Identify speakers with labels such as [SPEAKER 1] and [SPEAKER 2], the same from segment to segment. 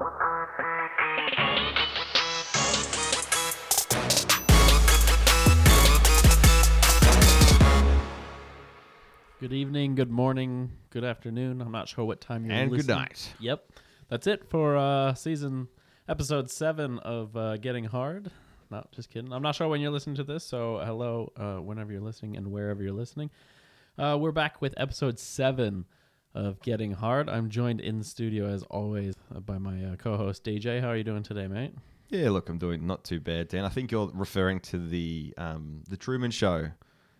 [SPEAKER 1] Good evening, good morning, good afternoon. I'm not sure what time you're
[SPEAKER 2] And good night.
[SPEAKER 1] Yep. That's it for uh season episode 7 of uh Getting Hard. No, just kidding. I'm not sure when you're listening to this, so hello uh whenever you're listening and wherever you're listening. Uh we're back with episode 7 of Getting Hard. I'm joined in the studio as always by my uh, co-host DJ. How are you doing today, mate?
[SPEAKER 2] Yeah, look, I'm doing not too bad, Dan. I think you're referring to the um, the Truman Show.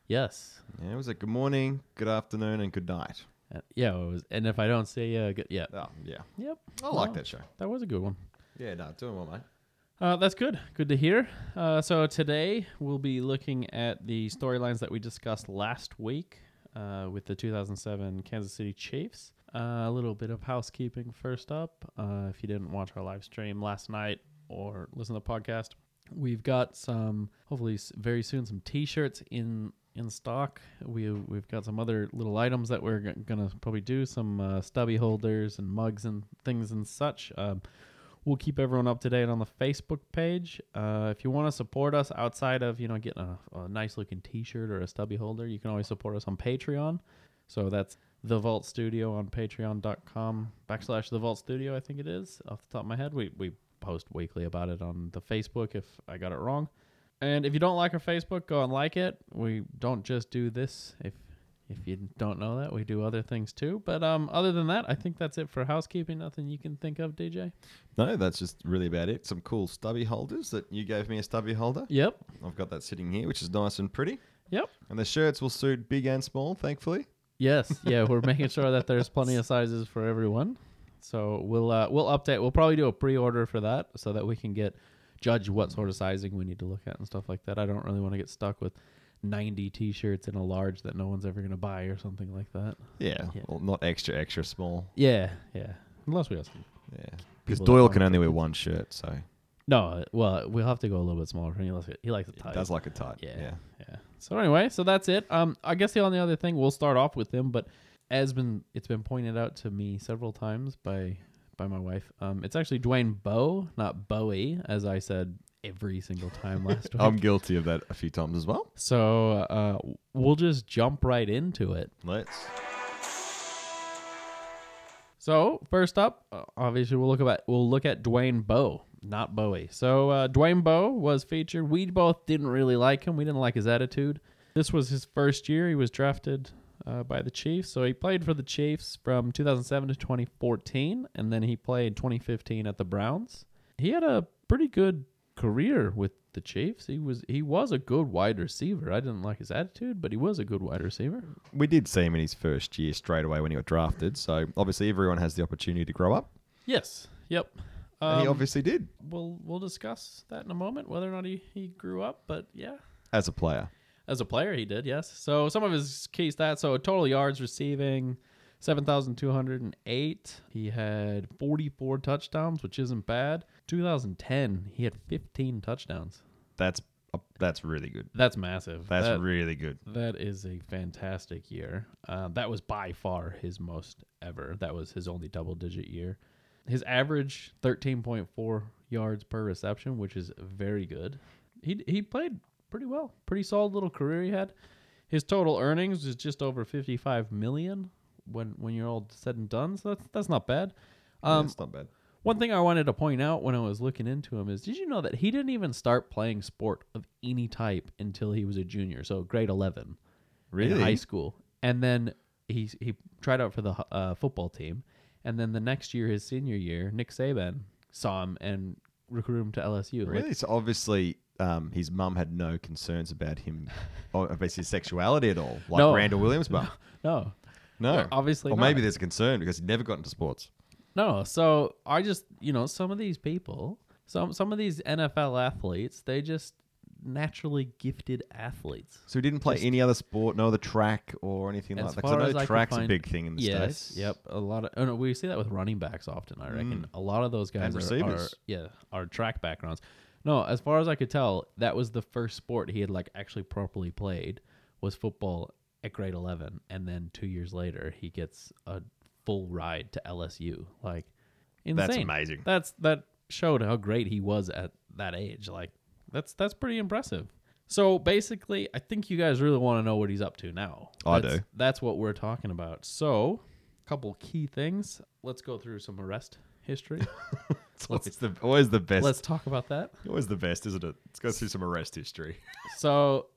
[SPEAKER 1] Yes.
[SPEAKER 2] Yeah, it was like good morning, good afternoon, and good night.
[SPEAKER 1] Uh, yeah, it was and if I don't say uh good, yeah.
[SPEAKER 2] Oh, yeah.
[SPEAKER 1] Yep.
[SPEAKER 2] I like that show.
[SPEAKER 1] That was a good one.
[SPEAKER 2] Yeah, no, doing well, mate.
[SPEAKER 1] Uh, that's good. Good to hear. Uh, so today we'll be looking at the storylines that we discussed last week uh, with the 2007 Kansas City Chiefs. Uh, a little bit of housekeeping first up. Uh, if you didn't watch our live stream last night or listen to the podcast, we've got some hopefully very soon some T-shirts in in stock. We we've got some other little items that we're g- gonna probably do some uh, stubby holders and mugs and things and such. Um, We'll keep everyone up to date on the Facebook page. Uh, if you want to support us outside of you know getting a, a nice looking T-shirt or a stubby holder, you can always support us on Patreon. So that's the Vault Studio on Patreon.com backslash the Vault Studio. I think it is off the top of my head. We we post weekly about it on the Facebook if I got it wrong. And if you don't like our Facebook, go and like it. We don't just do this. If if you don't know that, we do other things too. But um, other than that, I think that's it for housekeeping. Nothing you can think of, DJ.
[SPEAKER 2] No, that's just really about it. Some cool stubby holders that you gave me a stubby holder.
[SPEAKER 1] Yep.
[SPEAKER 2] I've got that sitting here, which is nice and pretty.
[SPEAKER 1] Yep.
[SPEAKER 2] And the shirts will suit big and small, thankfully.
[SPEAKER 1] Yes. Yeah, we're making sure that there's plenty of sizes for everyone. So we'll uh, we'll update. We'll probably do a pre-order for that so that we can get judge what sort of sizing we need to look at and stuff like that. I don't really want to get stuck with 90 t-shirts in a large that no one's ever going to buy or something like that.
[SPEAKER 2] Yeah,
[SPEAKER 1] Yeah.
[SPEAKER 2] Well, not extra, extra small.
[SPEAKER 1] Yeah, yeah. Unless we have some.
[SPEAKER 2] Yeah. Because Doyle can only wear one shirt, so
[SPEAKER 1] No, well, we'll have to go a little bit smaller. He likes it. He likes it
[SPEAKER 2] it
[SPEAKER 1] tight.
[SPEAKER 2] does like a tight.
[SPEAKER 1] Yeah,
[SPEAKER 2] yeah.
[SPEAKER 1] yeah. So anyway, so that's it. Um, I guess the only other thing we'll start off with him, but as been it's been pointed out to me several times by by my wife. Um, it's actually Dwayne Bowe, not Bowie, as I said every single time last week.
[SPEAKER 2] I'm guilty of that a few times as well.
[SPEAKER 1] so uh, we'll just jump right into it.
[SPEAKER 2] Let's.
[SPEAKER 1] So first up, uh, obviously we'll look at we'll look at Dwayne Bowe, not Bowie. So uh, Dwayne Bowe was featured. We both didn't really like him. We didn't like his attitude. This was his first year. He was drafted uh, by the Chiefs. So he played for the Chiefs from 2007 to 2014, and then he played 2015 at the Browns. He had a pretty good career with the Chiefs. He was he was a good wide receiver. I didn't like his attitude, but he was a good wide receiver.
[SPEAKER 2] We did see him in his first year straight away when he got drafted. So obviously everyone has the opportunity to grow up,
[SPEAKER 1] Yes. Yep.
[SPEAKER 2] and he
[SPEAKER 1] Um,
[SPEAKER 2] obviously did
[SPEAKER 1] we'll we'll discuss that in a moment whether or not he, he grew up but yeah
[SPEAKER 2] as a player.
[SPEAKER 1] as a player he did yes so some of his key stats so total yards receiving 7208 he had 44 touchdowns which isn't bad 2010 he had 15 touchdowns
[SPEAKER 2] That's uh, that's really good.
[SPEAKER 1] that's massive
[SPEAKER 2] That's
[SPEAKER 1] That-
[SPEAKER 2] really good.
[SPEAKER 1] that is a fantastic year. Uh, that was by far his most ever. That was his only double digit year. His average 13.4 yards per reception, which is very good. He he played pretty well. Pretty solid little career he had. His total earnings is just over 55 million when when you're all said and done. So that's that's not bad. Um,
[SPEAKER 2] that's not bad.
[SPEAKER 1] one thing I wanted to point out when I was looking into him is did you know that he didn't even start playing sport of any type until he was a junior, so grade 11
[SPEAKER 2] Really?
[SPEAKER 1] in high school. And then he he tried out for the uh, football team, and then the next year, his senior year, Nick Saban saw him and recruited him to LSU. Like,
[SPEAKER 2] Really? So obviously, um, his mum had no concerns about him, or about his sexuality at all, like
[SPEAKER 1] No.
[SPEAKER 2] Randall Williams' mum.
[SPEAKER 1] no,
[SPEAKER 2] No,
[SPEAKER 1] obviously
[SPEAKER 2] or
[SPEAKER 1] not.
[SPEAKER 2] maybe there's a concern because he never got into sports.
[SPEAKER 1] No, so I just you know some of these people, some some of these NFL athletes, they just naturally gifted athletes.
[SPEAKER 2] So he didn't play
[SPEAKER 1] Just-
[SPEAKER 2] any other sport, no other track or anything
[SPEAKER 1] As
[SPEAKER 2] like that. 'Cause
[SPEAKER 1] far
[SPEAKER 2] I
[SPEAKER 1] as
[SPEAKER 2] know
[SPEAKER 1] I could
[SPEAKER 2] track's a
[SPEAKER 1] find-
[SPEAKER 2] big thing in the
[SPEAKER 1] yes,
[SPEAKER 2] states.
[SPEAKER 1] yep. A lot of oh no, we see that with running backs often. I reckon
[SPEAKER 2] Mm.
[SPEAKER 1] a lot of those guys
[SPEAKER 2] And
[SPEAKER 1] are, are yeah are track backgrounds. No, as far as I could tell, that was the first sport he had like actually properly played was football at grade eleven, and then two years later he gets a full ride to LSU. Like insane.
[SPEAKER 2] That's amazing.
[SPEAKER 1] That's that showed how great he was at that age. Like that's that's pretty impressive. So basically, I think you guys really want to know what he's up to now.
[SPEAKER 2] I
[SPEAKER 1] That's-
[SPEAKER 2] do.
[SPEAKER 1] That's what we're talking about. So, a couple key things. Let's go through some arrest history.
[SPEAKER 2] It's always the always the best.
[SPEAKER 1] Let's talk about that.
[SPEAKER 2] always the best, isn't it? Let's go through some arrest history.
[SPEAKER 1] So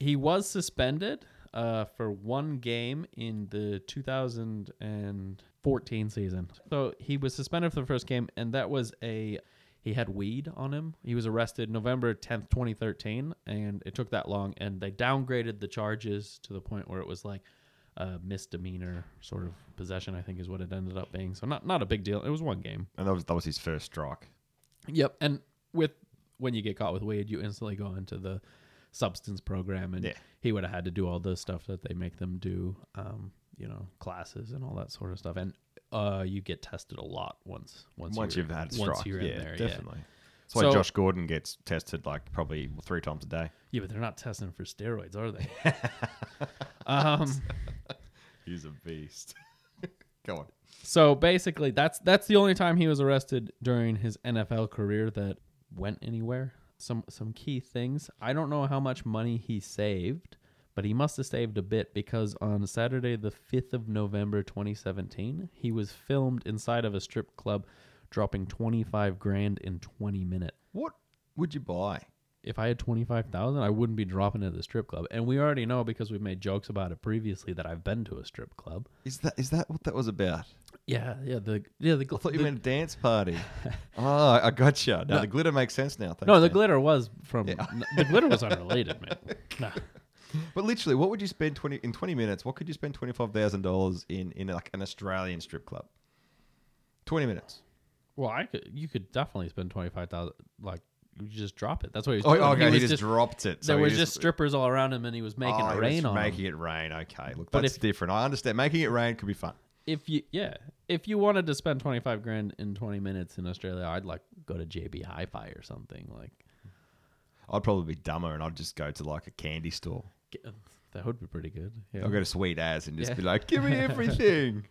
[SPEAKER 1] he was suspended uh, for one game in the 2014 season. So he was suspended for the first game, and that was a he had weed on him. He was arrested November 10th, 2013, and it took that long, and they downgraded the charges to the point where it was like a misdemeanor sort of possession. I think is what it ended up being. So not not a big deal. It was one game.
[SPEAKER 2] And that was that was his first strike.
[SPEAKER 1] Yep. And with when you get caught with weed, you instantly go into the substance program, and
[SPEAKER 2] Yeah.
[SPEAKER 1] He would have had to do all the stuff that they make them do, um, you know, classes and all that sort of stuff. And uh, you get tested a lot once once
[SPEAKER 2] Once
[SPEAKER 1] you're,
[SPEAKER 2] you've had a
[SPEAKER 1] once
[SPEAKER 2] strike,
[SPEAKER 1] you're
[SPEAKER 2] yeah,
[SPEAKER 1] in there,
[SPEAKER 2] definitely. That's why
[SPEAKER 1] So-
[SPEAKER 2] Josh Gordon gets tested like probably three times a day.
[SPEAKER 1] Yeah. yeah, but they're not testing for steroids, are they? um.
[SPEAKER 2] He's a beast. Go on.
[SPEAKER 1] So basically, that's that's the only time he was arrested during his NFL career that went anywhere. Some some key things. I don't know how much money he saved, but he must have saved a bit because on Saturday, the fifth of November, 2017, he was filmed inside of a strip club, dropping 25 grand in 20 minutes.
[SPEAKER 2] What would you buy?
[SPEAKER 1] If I had 25,000, I wouldn't be dropping at the strip club. And we already know because we've made jokes about it previously that I've been to a strip club.
[SPEAKER 2] Is that is that what that was about?
[SPEAKER 1] Yeah, yeah, the yeah, the,
[SPEAKER 2] I thought you
[SPEAKER 1] the-
[SPEAKER 2] meant dance party. oh, I gotcha. No,
[SPEAKER 1] No.
[SPEAKER 2] the glitter makes sense now. Thanks,
[SPEAKER 1] No, the
[SPEAKER 2] Dan.
[SPEAKER 1] glitter was from
[SPEAKER 2] Yeah.
[SPEAKER 1] the glitter was unrelated, man. Nah.
[SPEAKER 2] But literally, what would you spend twenty in twenty minutes? What could you spend twenty five thousand dollars in in like an Australian strip club? Twenty minutes.
[SPEAKER 1] Well, I could. You could definitely spend twenty five thousand. Like you just drop it. That's what he was
[SPEAKER 2] Oh, okay. He,
[SPEAKER 1] was
[SPEAKER 2] just, dropped it.
[SPEAKER 1] there was just strippers all around him, and he was making
[SPEAKER 2] oh,
[SPEAKER 1] it
[SPEAKER 2] he was
[SPEAKER 1] rain on
[SPEAKER 2] Making
[SPEAKER 1] them.
[SPEAKER 2] it rain. Okay, look,
[SPEAKER 1] But
[SPEAKER 2] that's
[SPEAKER 1] if-
[SPEAKER 2] different. I understand. Making it rain could be fun.
[SPEAKER 1] If you, yeah, if you wanted to spend twenty five grand in twenty minutes in Australia, I'd like go to JB Hi-Fi or something. Like
[SPEAKER 2] I'd probably be dumber and I'd just go to like a candy store.
[SPEAKER 1] get, uh, that would be pretty good. Yeah.
[SPEAKER 2] I'll go to Sweet As and just
[SPEAKER 1] Yeah.
[SPEAKER 2] be like, give me everything.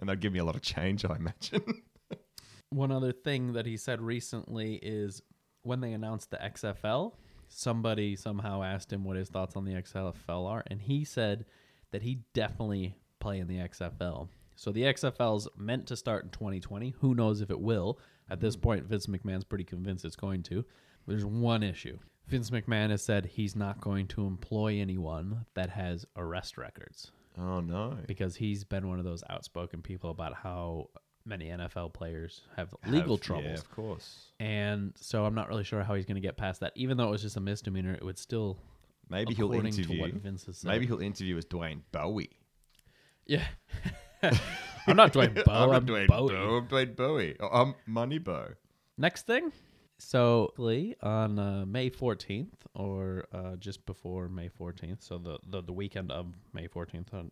[SPEAKER 2] and they'd give me a lot of change, I imagine.
[SPEAKER 1] One other thing that he said recently is when they announced the XFL, somebody somehow asked him what his thoughts on the XFL are, and he said that he definitely play in the XFL. So the XFL's meant to start in 2020. Who knows if it will? At this mm-hmm. point, Vince McMahon's pretty convinced it's going to. There's one issue. Vince McMahon has said he's not going to employ anyone that has arrest records
[SPEAKER 2] oh, no.
[SPEAKER 1] because he's been one of those outspoken people about how many NFL players have legal
[SPEAKER 2] Have-
[SPEAKER 1] troubles.
[SPEAKER 2] Yeah, of course.
[SPEAKER 1] And so I'm not really sure how he's going to get past that. Even though it was just a misdemeanor, it would still,
[SPEAKER 2] Maybe he'll interview.
[SPEAKER 1] to what Vince has said.
[SPEAKER 2] Maybe he'll interview as Dwayne Bowie.
[SPEAKER 1] Yeah. I'm not Dwayne Bowe.
[SPEAKER 2] I'm
[SPEAKER 1] I'm,
[SPEAKER 2] Dwayne
[SPEAKER 1] Bowie.
[SPEAKER 2] I'm Dwayne Bowie. Oh, I'm Money Bow.
[SPEAKER 1] Next thing. So on uh, May 14th, or uh, just before May 14th, so the, the, the weekend of May 14th,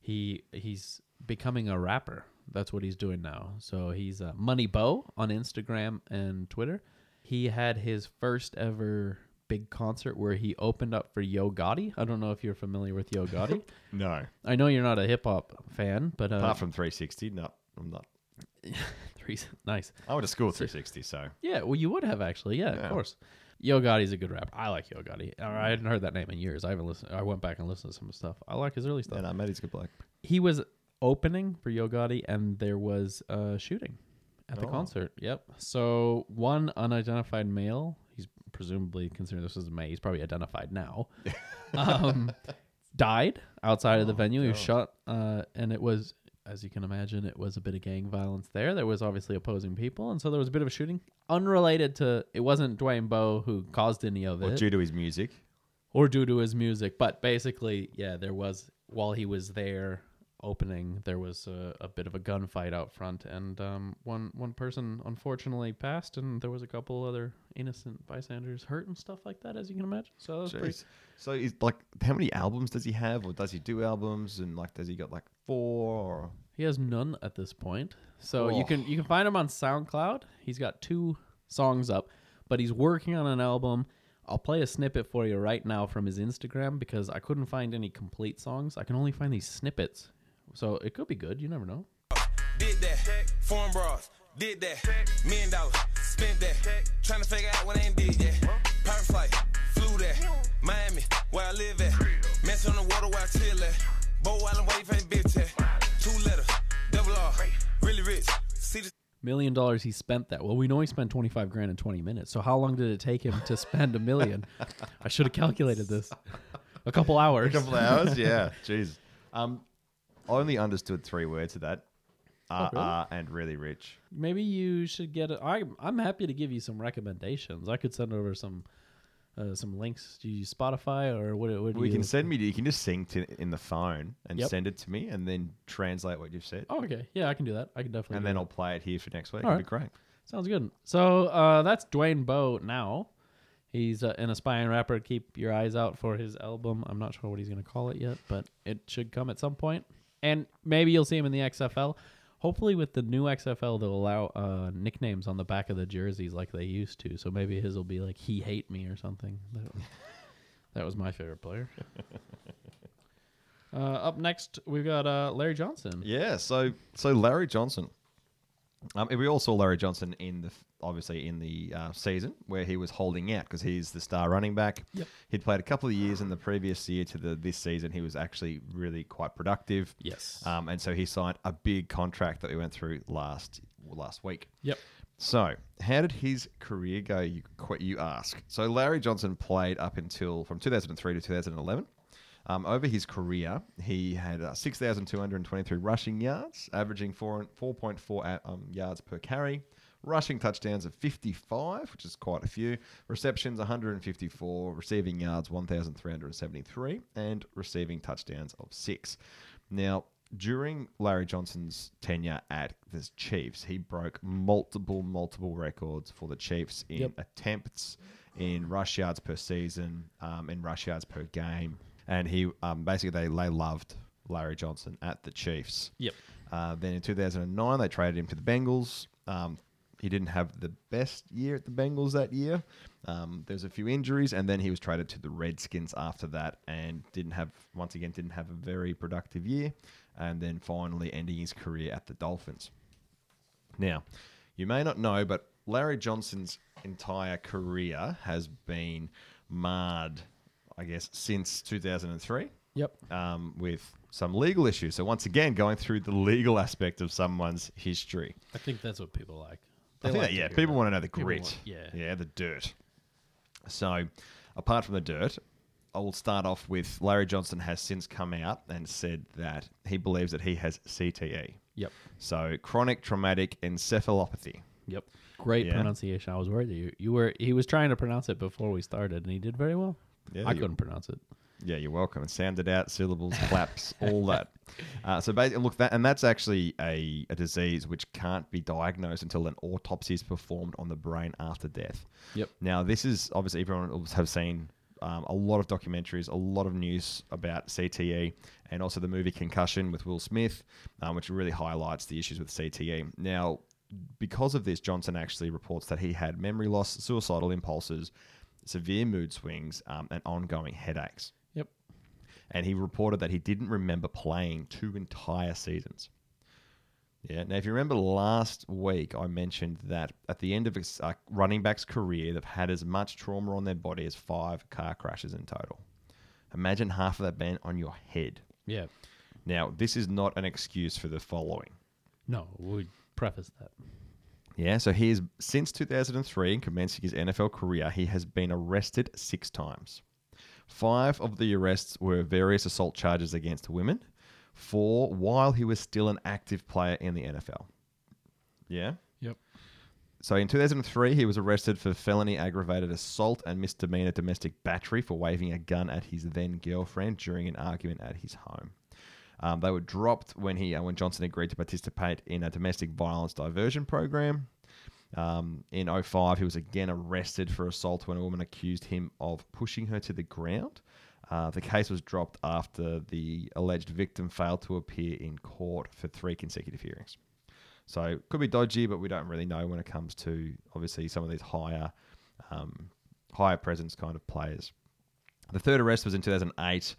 [SPEAKER 1] he he's becoming a rapper. That's what he's doing now. So he's uh, Money Bow on Instagram and Twitter. He had his first ever big concert where he opened up for Yo Gotti. I don't know if you're familiar with Yo Gotti.
[SPEAKER 2] No.
[SPEAKER 1] I know you're not a hip hop fan, but uh,
[SPEAKER 2] Apart from 360, no, I'm not.
[SPEAKER 1] three, nice.
[SPEAKER 2] I went to school at 360, so
[SPEAKER 1] Yeah, well, you would have actually. Yeah,
[SPEAKER 2] Yeah.
[SPEAKER 1] of course. Yo Gotti's a good rapper. I like Yo Gotti. Uh, I hadn't heard that name in years. I haven't listened. I went back and listened to some stuff. I like his early stuff.
[SPEAKER 2] yeah, I met his good black.
[SPEAKER 1] He was opening for Yo Gotti, and there was a shooting at the
[SPEAKER 2] Oh.
[SPEAKER 1] concert. Yep. So one unidentified male. Presumably considering this was May. He's probably identified now. um, died outside of the
[SPEAKER 2] Oh,
[SPEAKER 1] venue. He was
[SPEAKER 2] God.
[SPEAKER 1] shot, uh, and it was, as you can imagine, it was a bit of gang violence there. There was obviously opposing people, and so there was a bit of a shooting, unrelated to. It wasn't Dwayne Bowe who caused any of
[SPEAKER 2] Or
[SPEAKER 1] it,
[SPEAKER 2] due to his music.
[SPEAKER 1] or due to his music, but basically, yeah, there was while he was there opening, there was a, a bit of a gunfight out front, and um, one one person unfortunately passed, and there was a couple other innocent bystanders hurt and stuff like that, as you can imagine. So that was pretty
[SPEAKER 2] So he's like, how many albums does he have, or does he do albums? And like, does he got like four? Or...
[SPEAKER 1] He has none at this point. So you
[SPEAKER 2] Oh.
[SPEAKER 1] can you can find him on SoundCloud. He's got two songs up, but he's working on an album. I'll play a snippet for you right now from his Instagram because I couldn't find any complete songs. I can only find these snippets. So it could be good. You never know.
[SPEAKER 3] Did that Foreign bras, did that. Million dollars, spent that. Trying to figure out what I ain't did yet. Private flight, flew there. Miami, where I live at. Mess on the water where I chill at. Bow Island, where you find bitch at. Two letters, double R, really rich. See the
[SPEAKER 1] Million dollars he spent that. Well, we know he spent 25 grand in 20 minutes. So how long did it take him to spend a million? I should have calculated this. A couple hours.
[SPEAKER 2] A couple of hours, yeah. Jeez. Um, I only understood three words of that. Uh,
[SPEAKER 1] really?
[SPEAKER 2] uh, and really rich.
[SPEAKER 1] Maybe you should get. A, I, I'm happy to give you some recommendations. I could send over some uh, some links. Do you use Spotify or what? what
[SPEAKER 2] Well, you
[SPEAKER 1] you
[SPEAKER 2] can send me. You can just sync to in the phone and
[SPEAKER 1] Yep.
[SPEAKER 2] send it to me, and then translate what you've said,
[SPEAKER 1] Oh, okay. Yeah, I can do that. I can definitely.
[SPEAKER 2] and then
[SPEAKER 1] that.
[SPEAKER 2] I'll play it here for next week.
[SPEAKER 1] All
[SPEAKER 2] It'll be great.
[SPEAKER 1] Sounds good. So uh, that's Dwayne Bowe now. He's uh, an aspiring rapper. Keep your eyes out for his album. I'm not sure what he's going to call it yet, but it should come at some point. And maybe you'll see him in the XFL. Hopefully, with the new XFL, they'll allow uh, nicknames on the back of the jerseys like they used to. So maybe his will be like "He Hate Me" or something. That, that was my favorite player. uh, up next, we've got uh, Larry Johnson.
[SPEAKER 2] Yeah. So so Larry Johnson. Um, we all saw Larry Johnson in the obviously in the uh, season where he was holding out because he's the star running back.
[SPEAKER 1] Yep.
[SPEAKER 2] He'd played a couple of years in the previous year to the this season. He was actually really quite productive.
[SPEAKER 1] Yes.
[SPEAKER 2] Um, and so he signed a big contract that we went through last last week.
[SPEAKER 1] Yep.
[SPEAKER 2] So, how did his career go? You you ask. So, Larry Johnson played up until from 2003 to 2011. Um, over his career, he had uh, 6,223 rushing yards, averaging four 4.4 a- um, yards per carry, rushing touchdowns of 55, which is quite a few, receptions 154, receiving yards 1,373, and receiving touchdowns of six. Now, during Larry Johnson's tenure at the Chiefs, he broke multiple, multiple records for the Chiefs in
[SPEAKER 1] Yep.
[SPEAKER 2] attempts, in rush yards per season, um, in rush yards per game, and he um, basically they, they loved Larry Johnson at the Chiefs.
[SPEAKER 1] Yep.
[SPEAKER 2] Uh, then in 2009, they traded him to the Bengals. Um, he didn't have the best year at the Bengals that year. Um, there's a few injuries, and then he was traded to the Redskins after that, and didn't have once again didn't have a very productive year, and then finally ending his career at the Dolphins. Now, you may not know, but Larry Johnson's entire career has been marred, I guess, since 2003
[SPEAKER 1] Yep.
[SPEAKER 2] um, with some legal issues. So once again, going through the legal aspect of someone's history.
[SPEAKER 1] I think that's what people like.
[SPEAKER 2] I think that, yeah, people want to know the
[SPEAKER 1] People
[SPEAKER 2] grit.
[SPEAKER 1] want- yeah.
[SPEAKER 2] yeah, the dirt. So, apart from the dirt, I will start off with Larry Johnson has since come out and said that he believes that he has CTE.
[SPEAKER 1] Yep.
[SPEAKER 2] So, chronic traumatic encephalopathy.
[SPEAKER 1] Yep. Great
[SPEAKER 2] Yeah.
[SPEAKER 1] pronunciation. I was worried that you, you were. He was trying to pronounce it before we started, and he did very well.
[SPEAKER 2] Yeah,
[SPEAKER 1] I couldn't pronounce it.
[SPEAKER 2] Yeah, you're welcome. And Sounded out, syllables, claps, all that. Uh, so basically, look, that and that's actually a, a disease which can't be diagnosed until an autopsy is performed on the brain after death.
[SPEAKER 1] Yep.
[SPEAKER 2] Now, this is obviously everyone will have seen um, a lot of documentaries, a lot of news about CTE, and also the movie Concussion with Will Smith, um, which really highlights the issues with CTE. Now, because of this, Johnson actually reports that he had memory loss, suicidal impulses, severe mood swings, um, and ongoing headaches
[SPEAKER 1] Yep.
[SPEAKER 2] and he reported that he didn't remember playing two entire seasons. Yeah. Now, if you remember last week, I mentioned that at the end of a uh, running back's career, they've had as much trauma on their body as five car crashes in total. Imagine half of that being on your head.
[SPEAKER 1] Yeah.
[SPEAKER 2] Now, this is not an excuse for the following.
[SPEAKER 1] No, we preface that.
[SPEAKER 2] Yeah, so he is since 2003 and commencing his NFL career, he has been arrested six times. Five of the arrests were various assault charges against women. Four while he was still an active player in the NFL. Yeah.
[SPEAKER 1] Yep.
[SPEAKER 2] So in 2003, he was arrested for felony aggravated assault and misdemeanor domestic battery for waving a gun at his then girlfriend during an argument at his home. Um, they were dropped when he uh, when Johnson agreed to participate in a domestic violence diversion program. Um, in 05, he was again arrested for assault when a woman accused him of pushing her to the ground. Uh, the case was dropped after the alleged victim failed to appear in court for three consecutive hearings. So could be dodgy, but we don't really know when it comes to obviously some of these higher, um, higher presence kind of players. The third arrest was in 2008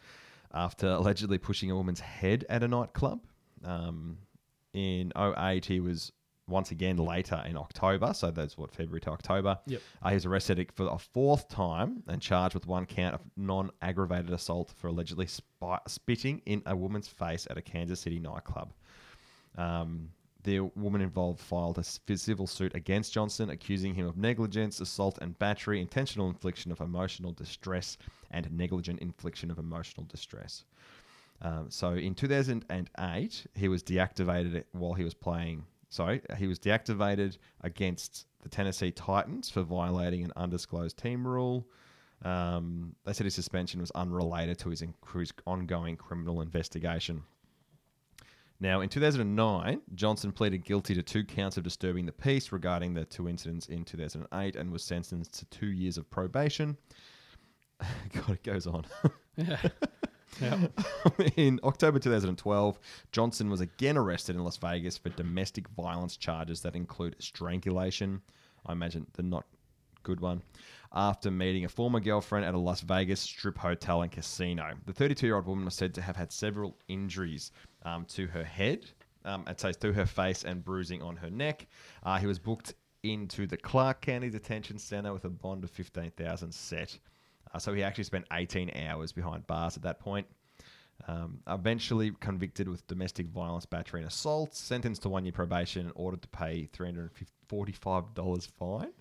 [SPEAKER 2] after allegedly pushing a woman's head at a nightclub. Um, in 08, he was once again later in October. So that's what February to October.
[SPEAKER 1] Yep.
[SPEAKER 2] Uh, he was arrested for a fourth time and charged with one count of non-aggravated assault for allegedly spi- spitting in a woman's face at a Kansas City nightclub. Um, the woman involved filed a civil suit against Johnson, accusing him of negligence, assault, and battery, intentional infliction of emotional distress, and negligent infliction of emotional distress. Um, so in 2008, he was deactivated while he was playing. Sorry, he was deactivated against the Tennessee Titans for violating an undisclosed team rule. Um, they said his suspension was unrelated to his, his ongoing criminal investigation. Now, in 2009, Johnson pleaded guilty to two counts of disturbing the peace regarding the two incidents in 2008 and was sentenced to two years of probation. God, it goes on.
[SPEAKER 1] Yeah.
[SPEAKER 2] in October 2012, Johnson was again arrested in Las Vegas for domestic violence charges that include strangulation. I imagine the not good one. After meeting a former girlfriend at a Las Vegas strip hotel and casino, the 32 year old woman was said to have had several injuries um, to her head, um, and so to her face and bruising on her neck. Uh, he was booked into the Clark County Detention Center with a bond of 15,000 set. Uh, so he actually spent 18 hours behind bars at that point. Um, eventually convicted with domestic violence, battery, and assault, sentenced to one year probation, and ordered to pay $345 fine.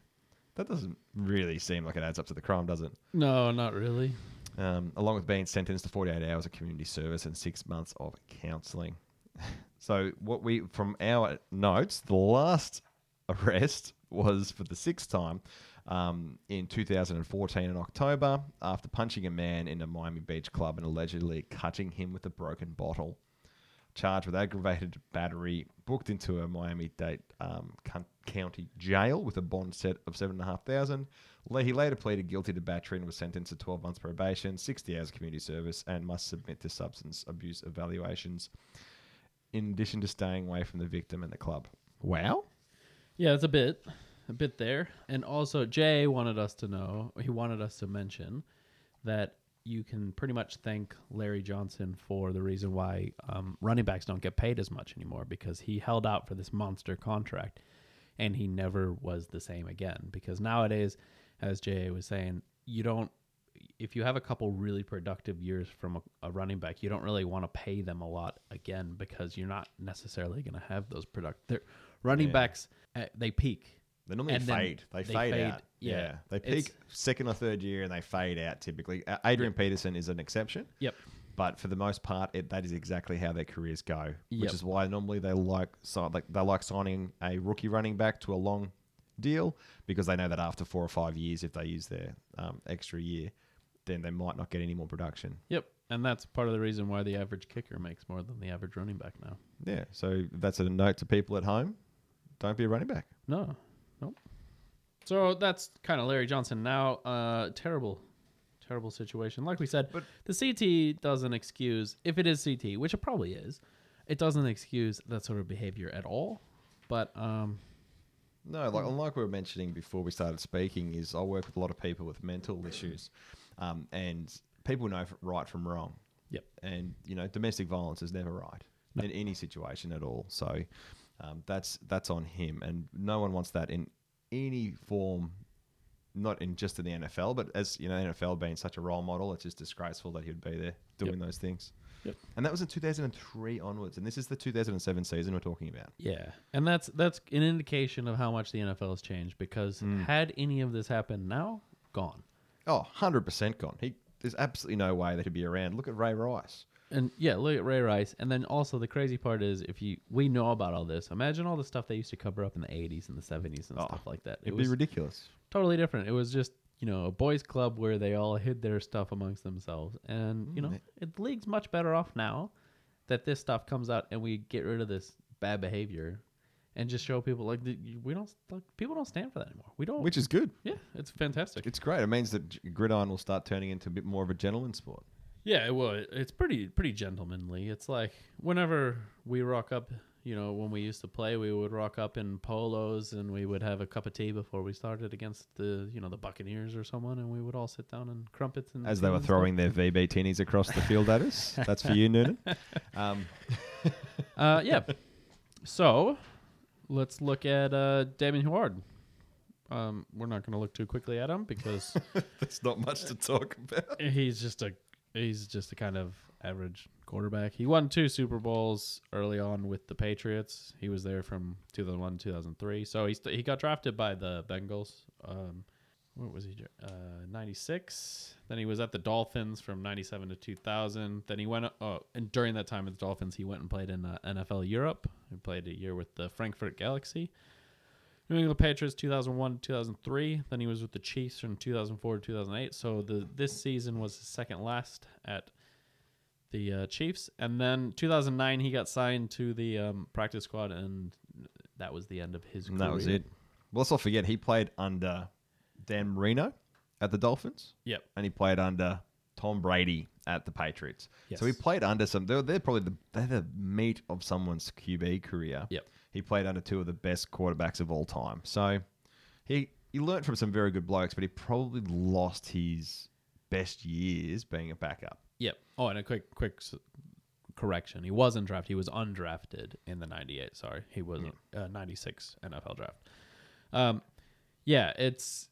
[SPEAKER 2] That doesn't really seem like it adds up to the crime, does it?
[SPEAKER 1] No, not really.
[SPEAKER 2] Um, along with being sentenced to 48 hours of community service and six months of counselling. So, what we, from our notes, the last arrest was for the sixth time um, in 2014 in October after punching a man in a Miami Beach club and allegedly cutting him with a broken bottle. Charged with aggravated battery, booked into a Miami Dade um, County jail with a bond set of seven and a half thousand. La- He later pleaded guilty to battery and was sentenced to 12 months probation, 60 hours of community service, and must submit to substance abuse evaluations. In addition to staying away from the victim and the club. Wow.
[SPEAKER 1] Yeah, it's a bit, a bit there. And also, Jay wanted us to know, he wanted us to mention that you can pretty much thank Larry Johnson for the reason why um, running backs don't get paid as much anymore because he held out for this monster contract and he never was the same again. Because nowadays, as Jay was saying, you don't, if you have a couple really productive years from a, a running back, you don't really want to pay them a lot again because you're not necessarily going to have those productive. Running
[SPEAKER 2] Yeah.
[SPEAKER 1] backs, uh, they peak.
[SPEAKER 2] They normally fade. They,
[SPEAKER 1] they
[SPEAKER 2] fade,
[SPEAKER 1] fade,
[SPEAKER 2] out.
[SPEAKER 1] yeah.
[SPEAKER 2] Yeah. They
[SPEAKER 1] It's-
[SPEAKER 2] peak second or third year and they fade out typically. Adrian Peterson is an exception.
[SPEAKER 1] Yep.
[SPEAKER 2] But for the most part, it, that is exactly how their careers go,
[SPEAKER 1] Yep.
[SPEAKER 2] which is why normally they like so, like they like signing a rookie running back to a long deal because they know that after four or five years, if they use their um, extra year, then they might not get any more production.
[SPEAKER 1] Yep. And that's part of the reason why the average kicker makes more than the average running back now.
[SPEAKER 2] Yeah, so that's a note to people at home: don't be a running back.
[SPEAKER 1] No. Nope. So that's kind of Larry Johnson. Now, uh, terrible, terrible situation. Like we said,
[SPEAKER 2] But-
[SPEAKER 1] the CT doesn't excuse, if it is CT, which it probably is, it doesn't excuse that sort of behavior at all. But, um,
[SPEAKER 2] No, like like we were mentioning before we started speaking, is I work with a lot of people with mental issues, um, and people know right from wrong.
[SPEAKER 1] Yep.
[SPEAKER 2] And you know, domestic violence is never right in any situation at all. So um, that's that's on him, and no one wants that in any form. Not in just in the NFL, but as you know, NFL being such a role model, it's just disgraceful that he'd be there doing those things.
[SPEAKER 1] Yep.
[SPEAKER 2] And that was in 2003 onwards, and this is the 2007 season we're talking about.
[SPEAKER 1] yeah. And that's that's an indication of how much the NFL has changed because mm. had any of this happened now, gone.
[SPEAKER 2] Oh, 100% gone. He there's absolutely no way that he'd be around. Look at Ray Rice.
[SPEAKER 1] And yeah, look at Ray Rice. And then also the crazy part is if you we know about all this, imagine all the stuff they used to cover up in the 80s and the 70s and
[SPEAKER 2] Oh,
[SPEAKER 1] stuff like that. It
[SPEAKER 2] It'd
[SPEAKER 1] was
[SPEAKER 2] be ridiculous.
[SPEAKER 1] totally different. It was just, you know, a boys club where they all hid their stuff amongst themselves. And, you know,
[SPEAKER 2] Mm.
[SPEAKER 1] it, the league's much better off now that this stuff comes out and we get rid of this bad behavior and just show people like we don't like people don't stand for that anymore. We don't
[SPEAKER 2] Which is good.
[SPEAKER 1] Yeah, it's fantastic.
[SPEAKER 2] It's great. It means that gridiron will start turning into a bit more of a gentleman sport.
[SPEAKER 1] Yeah, well, it- it's pretty pretty gentlemanly. It's like whenever we rock up, you know, when we used to play, we would rock up in polos and we would have a cup of tea before we started against the, you know, the Buccaneers or someone, and we would all sit down and crumpets and
[SPEAKER 2] As they were
[SPEAKER 1] and stuff.
[SPEAKER 2] throwing their VB tinnies across the field at us. That's for you, Noonan. Um,
[SPEAKER 1] Uh, yeah. So let's look at uh, Damon Huard. Um, we're not going to look too quickly at him because
[SPEAKER 2] There's not much to talk about.
[SPEAKER 1] he's just a he's just a kind of average quarterback. He won two Super Bowls early on with the Patriots. He was there from 2001 to 2003. So he st- he got drafted by the Bengals. Um, what was he? Uh, 96. Then he was at the Dolphins from 97 to 2000. Then he went. Oh, and during that time with the Dolphins, he went and played in uh, NFL Europe. He played a year with the Frankfurt Galaxy. New England Patriots 2001 2003. Then he was with the Chiefs from 2004 to 2008. So the this season was his second last at the uh, Chiefs. And then 2009 he got signed to the um, practice squad, and that was the end of his. Career.
[SPEAKER 2] that was it. Well, let's not forget he played under Dan Marino at the Dolphins,
[SPEAKER 1] Yep.
[SPEAKER 2] and he played under Tom Brady at the Patriots. So he played under some. They're, they're probably the they're the meat of someone's QB career.
[SPEAKER 1] Yep.
[SPEAKER 2] He played under two of the best quarterbacks of all time. So he he learned from some very good blokes, but he probably lost his best years being a backup.
[SPEAKER 1] Oh, and a quick quick s- correction. He wasn't drafted. He was undrafted in the 98. Sorry. He wasn't uh, 96 NFL draft. Um yeah, it's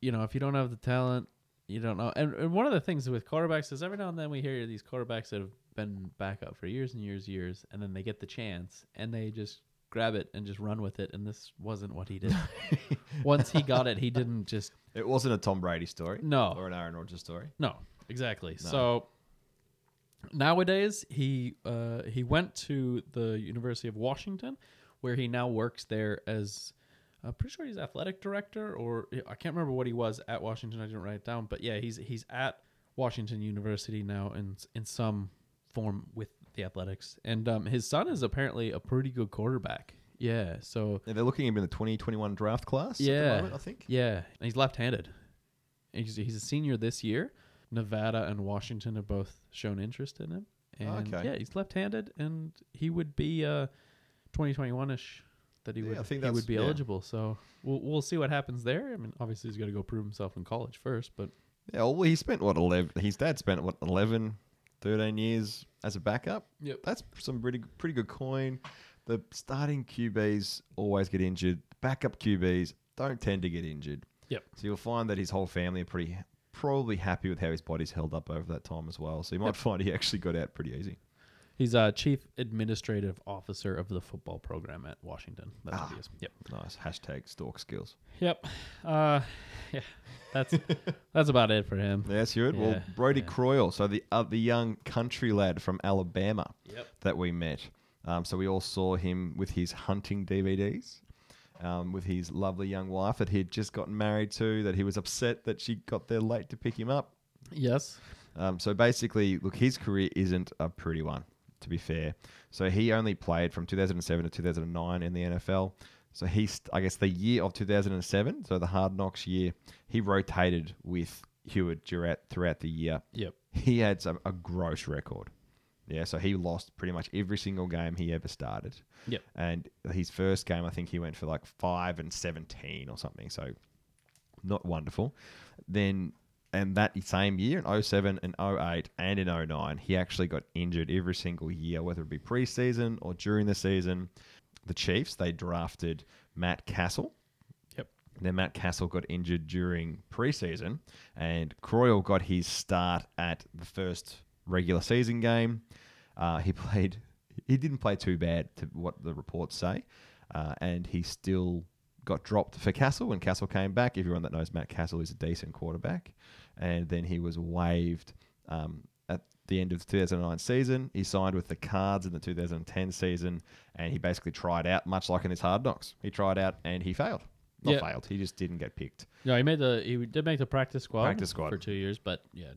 [SPEAKER 1] you know, if you don't have the talent, you don't know. And, and one of the things with quarterbacks is every now and then we hear these quarterbacks that have been backup for years and years, and years, and then they get the chance and they just grab it and just run with it. And this wasn't what he did. Once he got it, he didn't just
[SPEAKER 2] It wasn't a Tom Brady story.
[SPEAKER 1] No.
[SPEAKER 2] Or an Aaron Rodgers story.
[SPEAKER 1] no, exactly. So nowadays he uh, he went to the University of Washington, where he now works there as I'm pretty sure he's athletic director, or I can't remember what he was at Washington. I didn't write it down, but yeah, he's he's at Washington University now in in some form with the athletics, and um, his son is apparently a pretty good quarterback. Yeah, so
[SPEAKER 2] Yeah, they're looking at him in the 2021 draft class. At the
[SPEAKER 1] Yeah.
[SPEAKER 2] moment, I think.
[SPEAKER 1] Yeah, and he's left-handed. He's he's a senior this year. Nevada and Washington have both shown interest in him. And
[SPEAKER 2] Okay.
[SPEAKER 1] yeah, he's left-handed, and he would be uh, 2021ish that he
[SPEAKER 2] Yeah,
[SPEAKER 1] would
[SPEAKER 2] I think
[SPEAKER 1] he would be
[SPEAKER 2] yeah.
[SPEAKER 1] eligible. So we'll we'll see what happens there. I mean, obviously he's got to go prove himself in college first, but
[SPEAKER 2] Yeah, well, he spent what 11 his dad spent what 11 13 years as a backup.
[SPEAKER 1] Yep.
[SPEAKER 2] That's some pretty pretty good coin. The starting QBs always get injured. Backup QBs don't tend to get injured.
[SPEAKER 1] Yep.
[SPEAKER 2] So you'll find that his whole family are pretty probably happy with how his body's held up over that time as well. So you might
[SPEAKER 1] Yep.
[SPEAKER 2] find he actually got out pretty easy.
[SPEAKER 1] he's a chief administrative officer of the football program at Washington. That's what
[SPEAKER 2] Ah.
[SPEAKER 1] he is. Yep.
[SPEAKER 2] Nice. Hashtag stalk skills.
[SPEAKER 1] Yep. Uh, yeah. That's that's about it for him.
[SPEAKER 2] Yeah, that's good. Well, Brodie
[SPEAKER 1] yeah.
[SPEAKER 2] Croyle, so the uh, the young country lad from Alabama
[SPEAKER 1] Yep.
[SPEAKER 2] that we met. Um, so we all saw him with his hunting DVDs, um, with his lovely young wife that he'd just gotten married to. That he was upset that she got there late to pick him up.
[SPEAKER 1] Yes.
[SPEAKER 2] Um, so basically, look, his career isn't a pretty one, to be fair. So he only played from 2007 to 2009 in the NFL. So he's, I guess, the year of 2007, so the Hard Knocks year, he rotated with Huard throughout, throughout the year.
[SPEAKER 1] Yep.
[SPEAKER 2] He had some, a gross record. Yeah, so he lost pretty much every single game he ever started.
[SPEAKER 1] Yep.
[SPEAKER 2] And his first game, I think he went for like 5 and 17 or something. So not wonderful. Then, and that same year in 07 and 08 and in 09, he actually got injured every single year, whether it be preseason or during the season. The Chiefs, they drafted Matt Cassel.
[SPEAKER 1] Yep.
[SPEAKER 2] Then Matt Cassel got injured during preseason, and Croyle got his start at the first regular season game. Uh, he played. He didn't play too bad, to what the reports say, uh, and he still got dropped for Cassel when Cassel came back. Everyone that knows Matt Cassel is a decent quarterback, and then he was waived um, at the end of the 2009 season. He signed with the Cards in the 2010 season, and he basically tried out, much like in his Hard Knocks. He tried out and he failed. Not
[SPEAKER 1] Yeah.
[SPEAKER 2] failed. He just didn't get picked.
[SPEAKER 1] No, he made the he did make the practice squad.
[SPEAKER 2] Practice squad.
[SPEAKER 1] for two years, but yeah,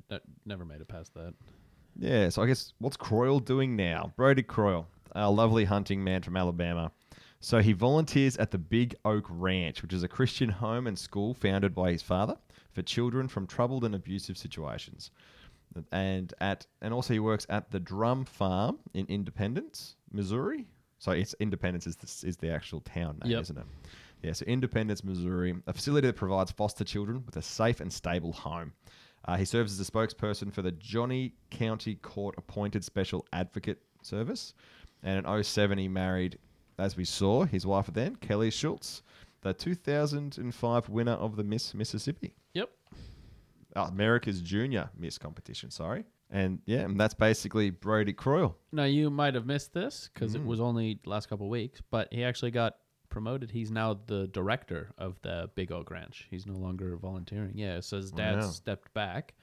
[SPEAKER 1] never made it past that.
[SPEAKER 2] Yeah, so I guess what's Croyle doing now? Brodie Croyle, a lovely hunting man from Alabama. So he volunteers at the Big Oak Ranch, which is a Christian home and school founded by his father for children from troubled and abusive situations. And at and also he works at the Drumm Farm in Independence, Missouri. So it's Independence is the, is the actual town name,
[SPEAKER 1] Yep.
[SPEAKER 2] isn't it? Yeah, so Independence, Missouri, a facility that provides foster children with a safe and stable home. Uh, he serves as a spokesperson for the Johnny County Court appointed special advocate service. And in 07, he married as we saw, his wife then, Kelly Schultz, the 2005 winner of the Miss Mississippi.
[SPEAKER 1] Yep.
[SPEAKER 2] Uh, America's Junior Miss competition, sorry. And yeah, and that's basically Brodie Croyle.
[SPEAKER 1] Now you might have missed this because
[SPEAKER 2] Mm.
[SPEAKER 1] it was only last couple of weeks, but he actually got promoted. He's now the director of the Big Oak Ranch. He's no longer volunteering. Yeah, so his oh, dad
[SPEAKER 2] Wow.
[SPEAKER 1] stepped back.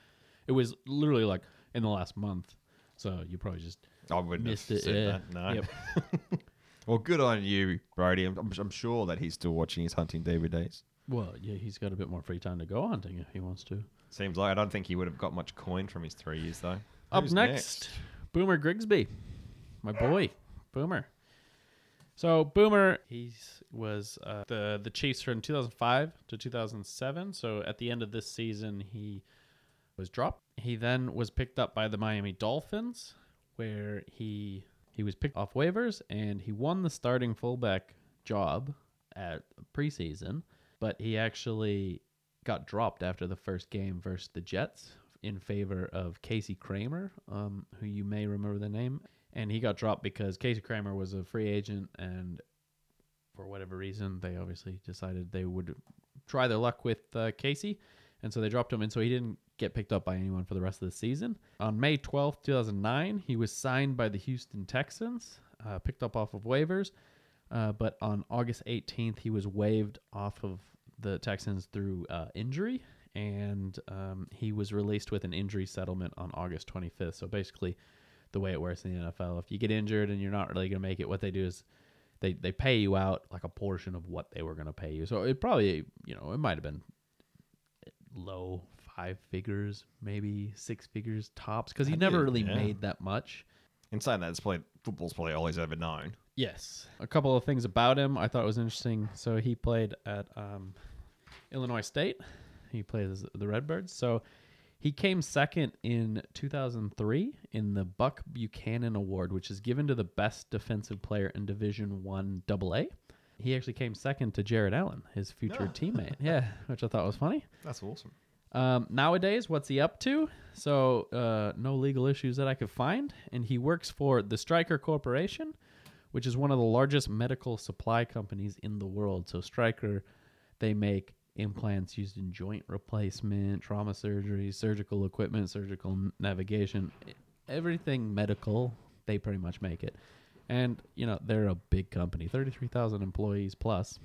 [SPEAKER 1] It was literally like in the last month, so you probably just
[SPEAKER 2] I wouldn't
[SPEAKER 1] missed
[SPEAKER 2] have
[SPEAKER 1] it.
[SPEAKER 2] said
[SPEAKER 1] yeah.
[SPEAKER 2] that. No.
[SPEAKER 1] Yep.
[SPEAKER 2] Well, good on you, Brodie. I'm, I'm, I'm sure that he's still watching his hunting DVDs.
[SPEAKER 1] Well, yeah, he's got a bit more free time to go hunting if he wants to.
[SPEAKER 2] Seems like I don't think he would have got much coin from his three years though.
[SPEAKER 1] Up
[SPEAKER 2] Who's
[SPEAKER 1] next, Boomer Grigsby, my boy, Boomer. So Boomer, he was uh, the the Chiefs from 2005 to 2007. So at the end of this season, he was dropped. He then was picked up by the Miami Dolphins, where he he was picked off waivers and he won the starting fullback job at preseason, but he actually got dropped after the first game versus the Jets in favor of Casey Cramer, um, who you may remember the name. And he got dropped because Casey Cramer was a free agent, and for whatever reason, they obviously decided they would try their luck with uh, Casey. And so they dropped him, and so he didn't get picked up by anyone for the rest of the season. On May 12th, 2009, he was signed by the Houston Texans, uh, picked up off of waivers. Uh, but on August 18th, he was waived off of the Texans through uh, injury, and um, he was released with an injury settlement on August 25th. So basically, the way it works in the NFL, if you get injured and you're not really going to make it, what they do is they, they pay you out like a portion of what they were going to pay you. So it probably, you know, it might have been low five figures, maybe six figures tops, because he never really
[SPEAKER 2] yeah.
[SPEAKER 1] made that much.
[SPEAKER 2] In saying that, it's probably football's probably all he's ever known.
[SPEAKER 1] Yes. A couple of things about him I thought was interesting. So he played at um, Illinois State. He plays the Redbirds. So he came second in 2003 in the Buck Buchanan Award, which is given to the best defensive player in Division One AA. He actually came second to Jared Allen, his future
[SPEAKER 2] Ah.
[SPEAKER 1] teammate. Yeah, which I thought was funny.
[SPEAKER 2] That's awesome.
[SPEAKER 1] Um, nowadays, what's he up to? So, uh, no legal issues that I could find. And he works for the Stryker Corporation, which is one of the largest medical supply companies in the world. So, Stryker, they make implants used in joint replacement, trauma surgery, surgical equipment, surgical navigation, everything medical. They pretty much make it. And, you know, they're a big company, 33,000 employees plus.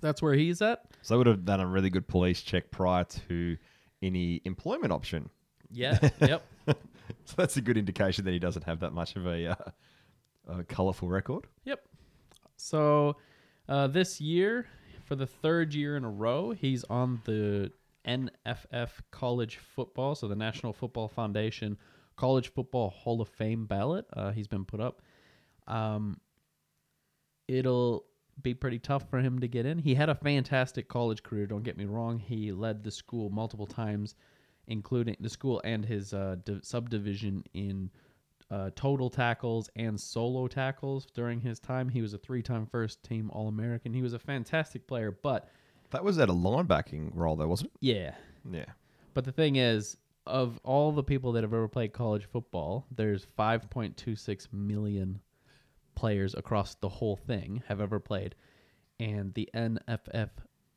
[SPEAKER 1] That's where he's at.
[SPEAKER 2] So they would have done a really good police check prior to any employment option.
[SPEAKER 1] Yeah. yep.
[SPEAKER 2] So that's a good indication that he doesn't have that much of a, uh, a colourful record.
[SPEAKER 1] Yep. So uh, this year, for the third year in a row, he's on the NFF College Football, so the National Football Foundation College Football Hall of Fame ballot. Uh, he's been put up. Um, it'll be pretty tough for him to get in. He had a fantastic college career. Don't get me wrong. He led the school multiple times, including the school and his uh, di- subdivision in uh, total tackles and solo tackles during his time. He was a three-time first-team All-American. He was a fantastic player, but
[SPEAKER 2] That was at a linebacking role, though, wasn't it? yeah. Yeah.
[SPEAKER 1] But the thing is, of all the people that have ever played college football, there's 5.26 million players across the whole thing have ever played, and the NFF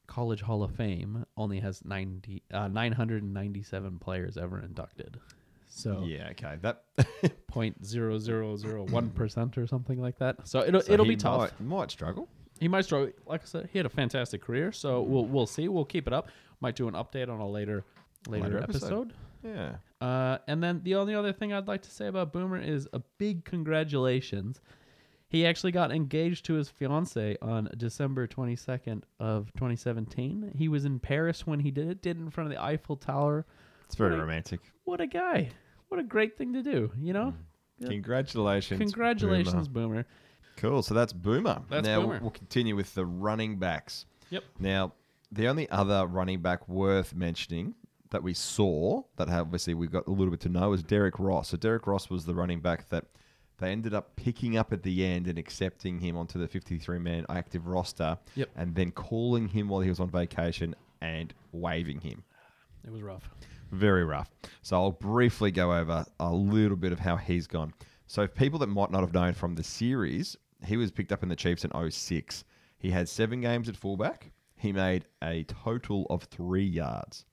[SPEAKER 1] College Hall of Fame only has 90 uh, 997 players ever inducted. So
[SPEAKER 2] Yeah, okay. That
[SPEAKER 1] point zero zero zero one percent or something like that. So it'll
[SPEAKER 2] so
[SPEAKER 1] it'll be tough.
[SPEAKER 2] Might, might struggle.
[SPEAKER 1] He might struggle. Like I said, he had a fantastic career. So we'll we'll see. We'll keep it up. Might do an update on a later later,
[SPEAKER 2] Later
[SPEAKER 1] episode.
[SPEAKER 2] episode. Yeah.
[SPEAKER 1] Uh, and then the only other thing I'd like to say about Boomer is a big congratulations. He actually got engaged to his fiance on December 22nd of 2017. He was in Paris when he did it. Did it in front of the Eiffel Tower.
[SPEAKER 2] It's very romantic.
[SPEAKER 1] What a guy! What a great thing to do. You know. Mm. Yeah.
[SPEAKER 2] Congratulations.
[SPEAKER 1] Congratulations,
[SPEAKER 2] Boomer.
[SPEAKER 1] Boomer.
[SPEAKER 2] Cool. So that's Boomer.
[SPEAKER 1] That's
[SPEAKER 2] now
[SPEAKER 1] Boomer.
[SPEAKER 2] We'll, continue with the running backs.
[SPEAKER 1] Yep.
[SPEAKER 2] Now, the only other running back worth mentioning that we saw that obviously we got a little bit to know was Derek Ross. So Derek Ross was the running back that they ended up picking up at the end and accepting him onto the 53 man active roster
[SPEAKER 1] Yep.
[SPEAKER 2] and then calling him while he was on vacation and waiving him.
[SPEAKER 1] It was rough.
[SPEAKER 2] Very rough. So I'll briefly go over a little bit of how he's gone. So, people that might not have known from the series, he was picked up in the Chiefs in 06. He had seven games at fullback. He made a total of three yards.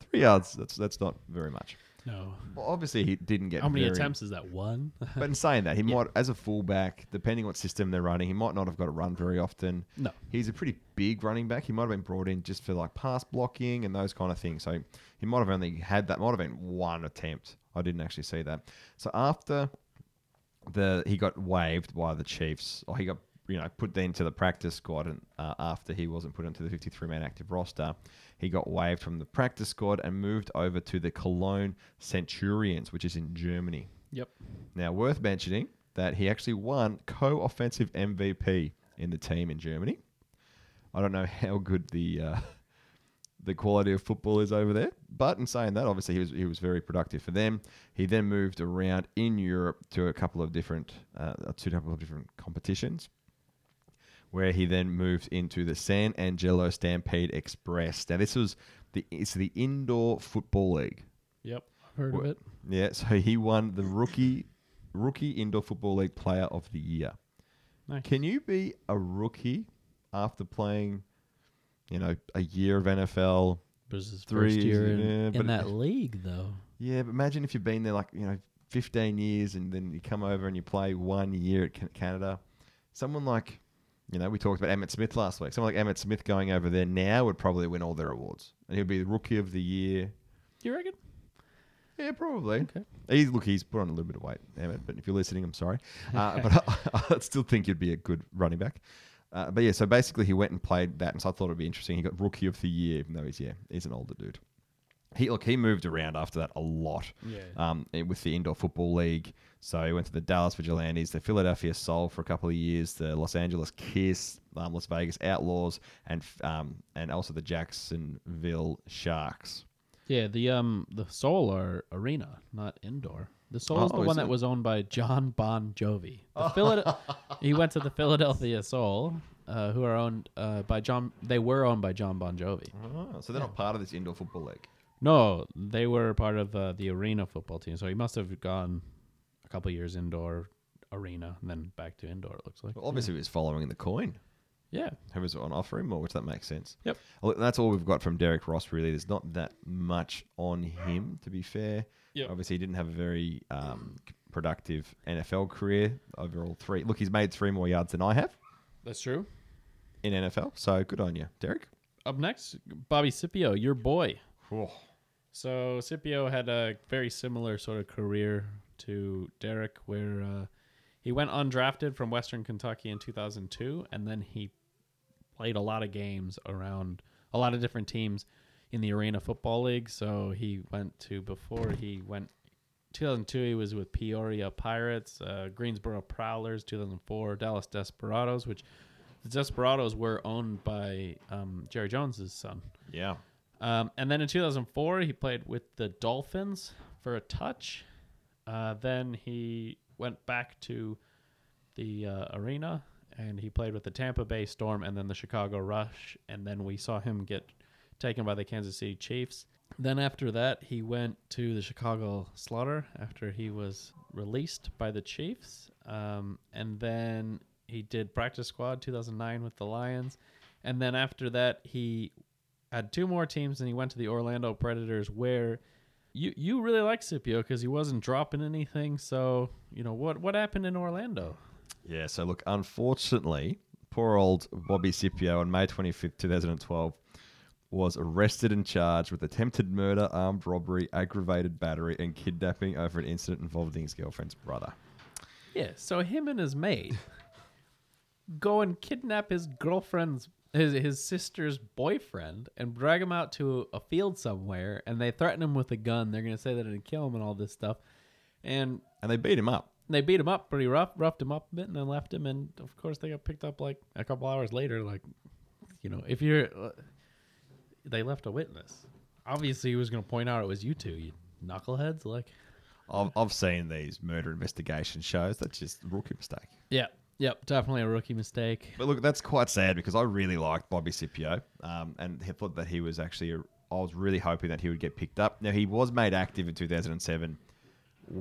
[SPEAKER 2] Three yards, that's that's not very much.
[SPEAKER 1] No.
[SPEAKER 2] Well, obviously, he didn't get
[SPEAKER 1] How many
[SPEAKER 2] very-
[SPEAKER 1] attempts is that? One.
[SPEAKER 2] But in saying that, he might, as a fullback, depending what system they're running, he might not have got to run very often.
[SPEAKER 1] No.
[SPEAKER 2] He's a pretty big running back. He might have been brought in just for like pass blocking and those kind of things. So he might have only had that. Might have been one attempt. I didn't actually see that. So after the he got waived by the Chiefs, or he got you know put into the practice squad, and uh, after he wasn't put into the 53 man active roster, he got waived from the practice squad and moved over to the Cologne Centurions, which is in Germany.
[SPEAKER 1] Yep.
[SPEAKER 2] Now, worth mentioning that he actually won co-offensive MVP in the team in Germany. I don't know how good the uh, the quality of football is over there, but in saying that, obviously he was he was very productive for them. He then moved around in Europe to a couple of different uh, to a couple of different competitions, where he then moved into the San Angelo Stampede Express. Now, this was the it's the indoor football league.
[SPEAKER 1] Yep. I've heard of it.
[SPEAKER 2] Yeah, so he won the rookie rookie indoor football league player of the year.
[SPEAKER 1] Nice.
[SPEAKER 2] Can you be a rookie after playing, you know, a year of NFL?
[SPEAKER 1] This is his
[SPEAKER 2] Three
[SPEAKER 1] first year in,
[SPEAKER 2] yeah,
[SPEAKER 1] in that league, though.
[SPEAKER 2] Yeah, but imagine if you've been there like you know, fifteen years, and then you come over and you play one year at Canada. Someone like, you know, we talked about Emmitt Smith last week. Someone like Emmitt Smith going over there now would probably win all their awards, and he'd be the rookie of the year.
[SPEAKER 1] You reckon?
[SPEAKER 2] Yeah, probably.
[SPEAKER 1] Okay.
[SPEAKER 2] He's look, he's put on a little bit of weight, Emmitt. But if you're listening, I'm sorry. Uh, but I, I still think you'd be a good running back. Uh, but yeah, so basically he went and played that, and so I thought it'd be interesting. He got rookie of the year, even though he's yeah, he's an older dude. He look, he moved around after that a lot.
[SPEAKER 1] Yeah.
[SPEAKER 2] Um, with the indoor football league, so he went to the Dallas Vigilantes, the Philadelphia Soul for a couple of years, the Los Angeles Kiss, um, Las Vegas Outlaws, and um, and also the Jacksonville Sharks.
[SPEAKER 1] Yeah, the um the Soul arena, not indoor. The Soul is
[SPEAKER 2] Oh,
[SPEAKER 1] the
[SPEAKER 2] is
[SPEAKER 1] one that
[SPEAKER 2] it?
[SPEAKER 1] was owned by Jon Bon Jovi. The Philad- he went to the Philadelphia Soul, uh, who are owned uh, by Jon. They were owned by Jon Bon Jovi.
[SPEAKER 2] Oh, so they're not part of this indoor football league.
[SPEAKER 1] No, they were part of uh, the arena football team. So he must have gone a couple years indoor arena and then back to indoor. It looks like.
[SPEAKER 2] Well, obviously, he was following the coin.
[SPEAKER 1] Yeah.
[SPEAKER 2] Who was on offer him, or which that makes sense.
[SPEAKER 1] Yep.
[SPEAKER 2] Well, that's all we've got from Derek Ross. Really, there's not that much on him. To be fair,
[SPEAKER 1] Yep.
[SPEAKER 2] obviously he didn't have a very um, productive NFL career overall. Three. Look, he's made three more yards than I have
[SPEAKER 1] That's true.
[SPEAKER 2] in NFL. So good on you, Derek.
[SPEAKER 1] Up next, Bobby Sippio, your boy.
[SPEAKER 2] Oh.
[SPEAKER 1] So Sippio had a very similar sort of career to Derek, where uh, he went undrafted from Western Kentucky in 2002, and then he played a lot of games around a lot of different teams in the Arena Football League. So he went to before he went 2002. He was with Peoria Pirates, uh, Greensboro Prowlers, 2004 Dallas Desperados, which the Desperados were owned by um, Jerry Jones's son.
[SPEAKER 2] Yeah.
[SPEAKER 1] Um, and then in 2004, he played with the Dolphins for a touch. Uh, then he went back to the uh, arena and he played with the Tampa Bay Storm and then the Chicago Rush. And then we saw him get taken by the Kansas City Chiefs. Then after that, he went to the Chicago Slaughter after he was released by the Chiefs. Um, and then he did practice squad 2009 with the Lions. And then after that, he had two more teams and he went to the Orlando Predators where you you really like Sippio because he wasn't dropping anything. So you know what what happened in Orlando?
[SPEAKER 2] Yeah, so look, unfortunately, poor old Bobby Sippio on May 25th, 2012, was arrested and charged with attempted murder, armed robbery, aggravated battery, and kidnapping over an incident involving his girlfriend's brother.
[SPEAKER 1] Yeah, so him and his mate go and kidnap his girlfriend's his his sister's boyfriend and drag him out to a field somewhere, and they threaten him with a gun. They're gonna say that it'd kill him and all this stuff, and
[SPEAKER 2] And they beat him up.
[SPEAKER 1] they beat him up pretty rough, roughed him up a bit, and then left him. And of course, they got picked up like a couple hours later. Like, you know, if you're, uh, they left a witness. Obviously, he was going to point out it was you two, you knuckleheads. Like,
[SPEAKER 2] I've, I've seen these murder investigation shows. That's just a rookie mistake.
[SPEAKER 1] yeah, yep, definitely a rookie mistake.
[SPEAKER 2] But look, that's quite sad because I really liked Bobby Sippio, um, and I thought that he was actually. A, I was really hoping that he would get picked up. Now he was made active in 2007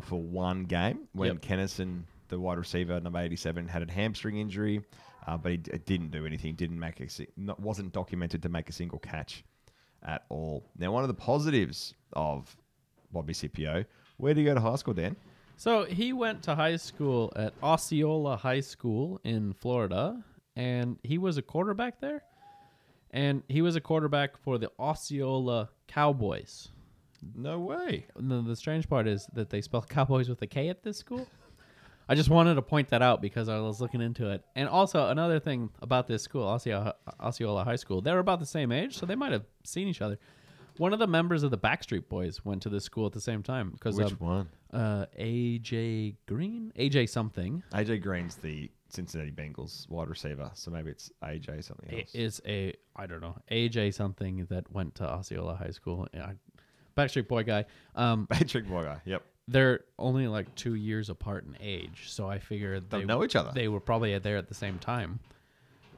[SPEAKER 2] for one game when
[SPEAKER 1] Yep.
[SPEAKER 2] Kennison the wide receiver, number 87, had a hamstring injury, uh, but he d- didn't do anything. Didn't make a, si- not, wasn't documented to make a single catch at all. Now, one of the positives of Bobby Sippio, where did he go to high school, Dan?
[SPEAKER 1] So he went to high school at Osceola High School in Florida, and he was a quarterback there. And he was a quarterback for the Osceola Cowboys.
[SPEAKER 2] No way.
[SPEAKER 1] The, the strange part is that they spell Cowboys with a K at this school. I just wanted to point that out because I was looking into it. And also another thing about this school, Osceola, Osceola High School, they're about the same age, so they might have seen each other. One of the members of the Backstreet Boys went to this school at the same time because
[SPEAKER 2] Which
[SPEAKER 1] um,
[SPEAKER 2] one?
[SPEAKER 1] uh, AJ Green, AJ something
[SPEAKER 2] AJ Green's the Cincinnati Bengals wide receiver, so maybe it's AJ something else.
[SPEAKER 1] is a I don't know AJ something that went to Osceola High School. Yeah, Backstreet Boy guy. Um,
[SPEAKER 2] Patrick Boy guy. Yep.
[SPEAKER 1] they're only like two years apart in age, so I figure
[SPEAKER 2] Don't
[SPEAKER 1] they
[SPEAKER 2] know each other.
[SPEAKER 1] They were probably there at the same time.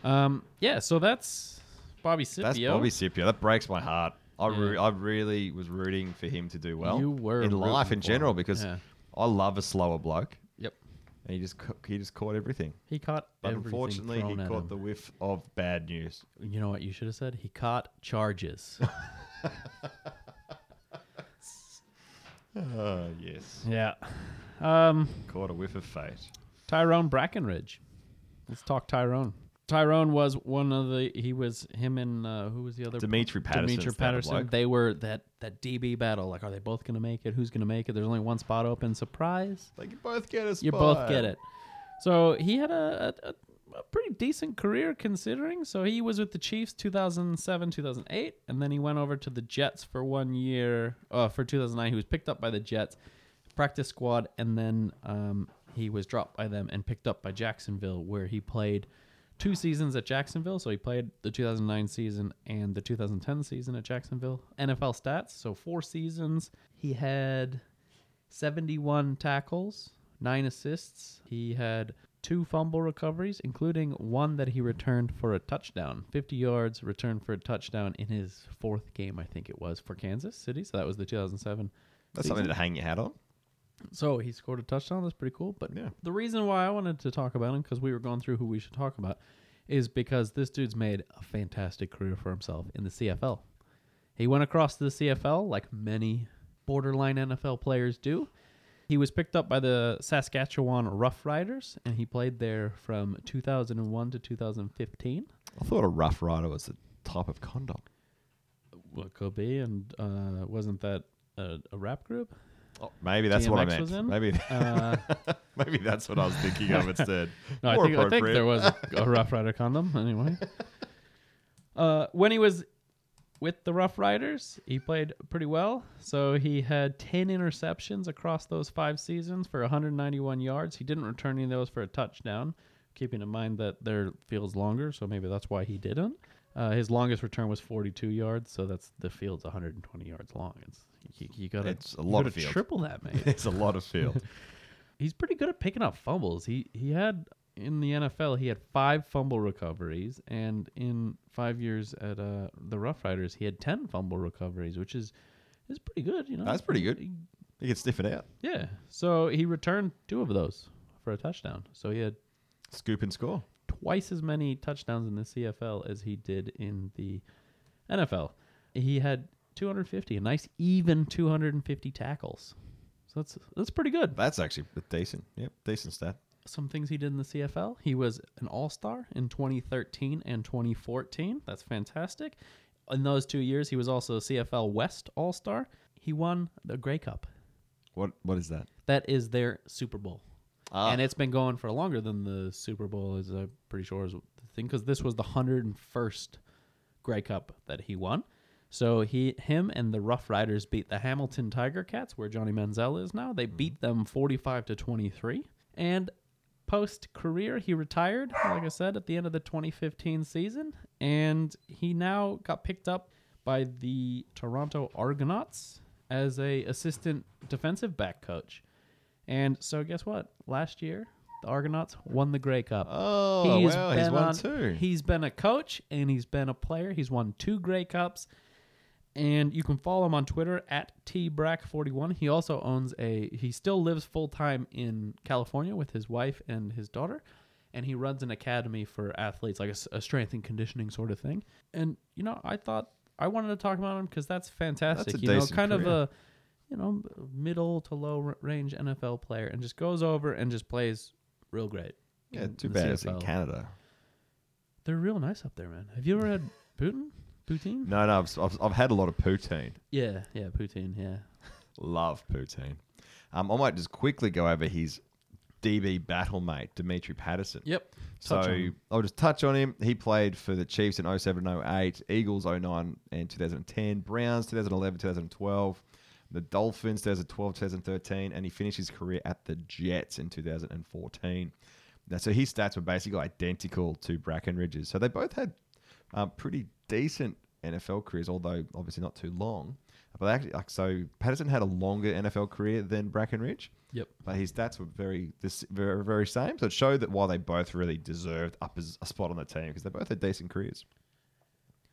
[SPEAKER 1] Um, yeah, so that's Bobby
[SPEAKER 2] That's Bobby Sippio. That breaks my heart. I, re- I really was rooting for him to do well.
[SPEAKER 1] You were
[SPEAKER 2] in life
[SPEAKER 1] rooting
[SPEAKER 2] in
[SPEAKER 1] for
[SPEAKER 2] general
[SPEAKER 1] him.
[SPEAKER 2] because
[SPEAKER 1] Yeah.
[SPEAKER 2] I love a slower bloke,
[SPEAKER 1] Yep,
[SPEAKER 2] and he just ca- he just caught everything.
[SPEAKER 1] he caught.
[SPEAKER 2] But
[SPEAKER 1] everything
[SPEAKER 2] unfortunately, he
[SPEAKER 1] thrown at
[SPEAKER 2] caught
[SPEAKER 1] him.
[SPEAKER 2] the whiff of bad news.
[SPEAKER 1] You know what you should have said? He caught charges.
[SPEAKER 2] Oh yes,
[SPEAKER 1] yeah. Um,
[SPEAKER 2] caught a whiff of fate.
[SPEAKER 1] Tyrone Brackenridge. Let's talk Tyrone. Tyrone was one of the. He was him and uh, who was the other?
[SPEAKER 2] Dimitri Patterson's
[SPEAKER 1] Dimitri
[SPEAKER 2] the other
[SPEAKER 1] Patterson. They were that that DB battle. Like, are they both going to make it? Who's going to make it? There's only one spot open. Surprise!
[SPEAKER 2] Like can both get a spot.
[SPEAKER 1] You both get it. So he had a, a, a pretty decent career considering. So he was with the Chiefs 2007, 2008, and then he went over to the Jets for one year. Uh, for 2009, he was picked up by the Jets practice squad, and then um, he was dropped by them and picked up by Jacksonville, where he played two seasons at Jacksonville. So he played the 2009 season and the 2010 season at Jacksonville. NFL stats. So four seasons. He had 71 tackles, nine assists. He had two fumble recoveries, including one that he returned for a touchdown. 50 yards returned for a touchdown in his fourth game, I think it was, for Kansas City. So that was the 2007.
[SPEAKER 2] That's
[SPEAKER 1] season.
[SPEAKER 2] something to hang your hat on.
[SPEAKER 1] So he scored a touchdown. That's pretty cool. But
[SPEAKER 2] Yeah.
[SPEAKER 1] the reason why I wanted to talk about him, because we were going through who we should talk about, is because this dude's made a fantastic career for himself in the CFL. He went across to the CFL like many borderline NFL players do. He was picked up by the Saskatchewan Rough Riders, and he played there from 2001 to 2015.
[SPEAKER 2] I thought a Rough Rider was a type of condom.
[SPEAKER 1] Well, it could be, and uh, wasn't that a, a rap group?
[SPEAKER 2] Oh, maybe that's what I meant. Maybe
[SPEAKER 1] Uh,
[SPEAKER 2] maybe that's what I was thinking of instead.
[SPEAKER 1] No, I think, I think there was a, a Rough Rider condom anyway. Uh, when he was with the Rough Riders, he played pretty well. So he had 10 interceptions across those five seasons for 191 yards. He didn't return any of those for a touchdown, keeping in mind that their field's longer, so maybe that's why he didn't. Uh, his longest return was 42 yards, so that's the field's 120 yards long. It's you, you gotta
[SPEAKER 2] It's a lot of field.
[SPEAKER 1] triple that, mate
[SPEAKER 2] it's a lot of field.
[SPEAKER 1] he's pretty good at picking up fumbles. He he had in the NFL he had five fumble recoveries, and in five years at uh, the Rough Riders he had ten fumble recoveries, which is is pretty good. You know,
[SPEAKER 2] That's pretty good.
[SPEAKER 1] He-
[SPEAKER 2] can sniff it out.
[SPEAKER 1] yeah. So he returned two of those for a touchdown. So he had
[SPEAKER 2] Scoop and score.
[SPEAKER 1] twice as many touchdowns in the CFL as he did in the NFL. He had 250, a nice even 250 tackles. So that's that's pretty good.
[SPEAKER 2] That's actually decent. Yep, decent stat.
[SPEAKER 1] some things he did in the CFL. He was an All Star in 2013 and 2014. That's fantastic. In those two years, he was also a CFL West All Star. He won the Grey Cup.
[SPEAKER 2] What What is that?
[SPEAKER 1] That is their Super Bowl.
[SPEAKER 2] Ah.
[SPEAKER 1] And it's been going for longer than the Super Bowl is I'm pretty sure is the thing because this was the 101st Grey Cup that he won. So he, him, and the Rough Riders beat the Hamilton Tiger Cats, where Johnny Manziel is now. They beat them 45 to 23. And post career, he retired, like I said, at the end of the 2015 season, and he now got picked up by the Toronto Argonauts as a assistant defensive back coach. And so, guess what? Last year, the Argonauts won the Grey Cup.
[SPEAKER 2] Oh, he's
[SPEAKER 1] been
[SPEAKER 2] won
[SPEAKER 1] on-
[SPEAKER 2] two.
[SPEAKER 1] He's been a coach and he's been a player. He's won two Grey Cups. And you can follow him on Twitter at tbrack41. He also owns a. He still lives full time in California with his wife and his daughter, and he runs an academy for athletes, like a strength and conditioning sort of thing. And you know, I thought I wanted to talk about him because that's fantastic.
[SPEAKER 2] That's a
[SPEAKER 1] you know, kind of a you know middle to low range NFL player, and just goes over and just plays real great.
[SPEAKER 2] Yeah, too bad it's in Canada.
[SPEAKER 1] They're real nice up there, man. Have you ever had Putin? Poutine?
[SPEAKER 2] No, no, I've, I've, I've had a lot of poutine.
[SPEAKER 1] Yeah, yeah, poutine. Yeah.
[SPEAKER 2] Love poutine. Um, I might just quickly go over his DB battle mate, Dimitri Patterson.
[SPEAKER 1] Yep.
[SPEAKER 2] So
[SPEAKER 1] Touch on him.
[SPEAKER 2] I'll just touch on him. He played for the Chiefs in 07 08, Eagles 09 and 2010, Browns 2011 2012, the Dolphins 2012 2013, and he finished his career at the Jets in 2014. Now, so his stats were basically identical to Brackenridge's. So they both had um, pretty decent NFL careers, although obviously not too long. But actually, like, so Patterson had a longer NFL career than Brackenridge
[SPEAKER 1] Yep.
[SPEAKER 2] but his stats were very this very very same. So it showed that while they both really deserved up as a spot on the team because they both had decent careers,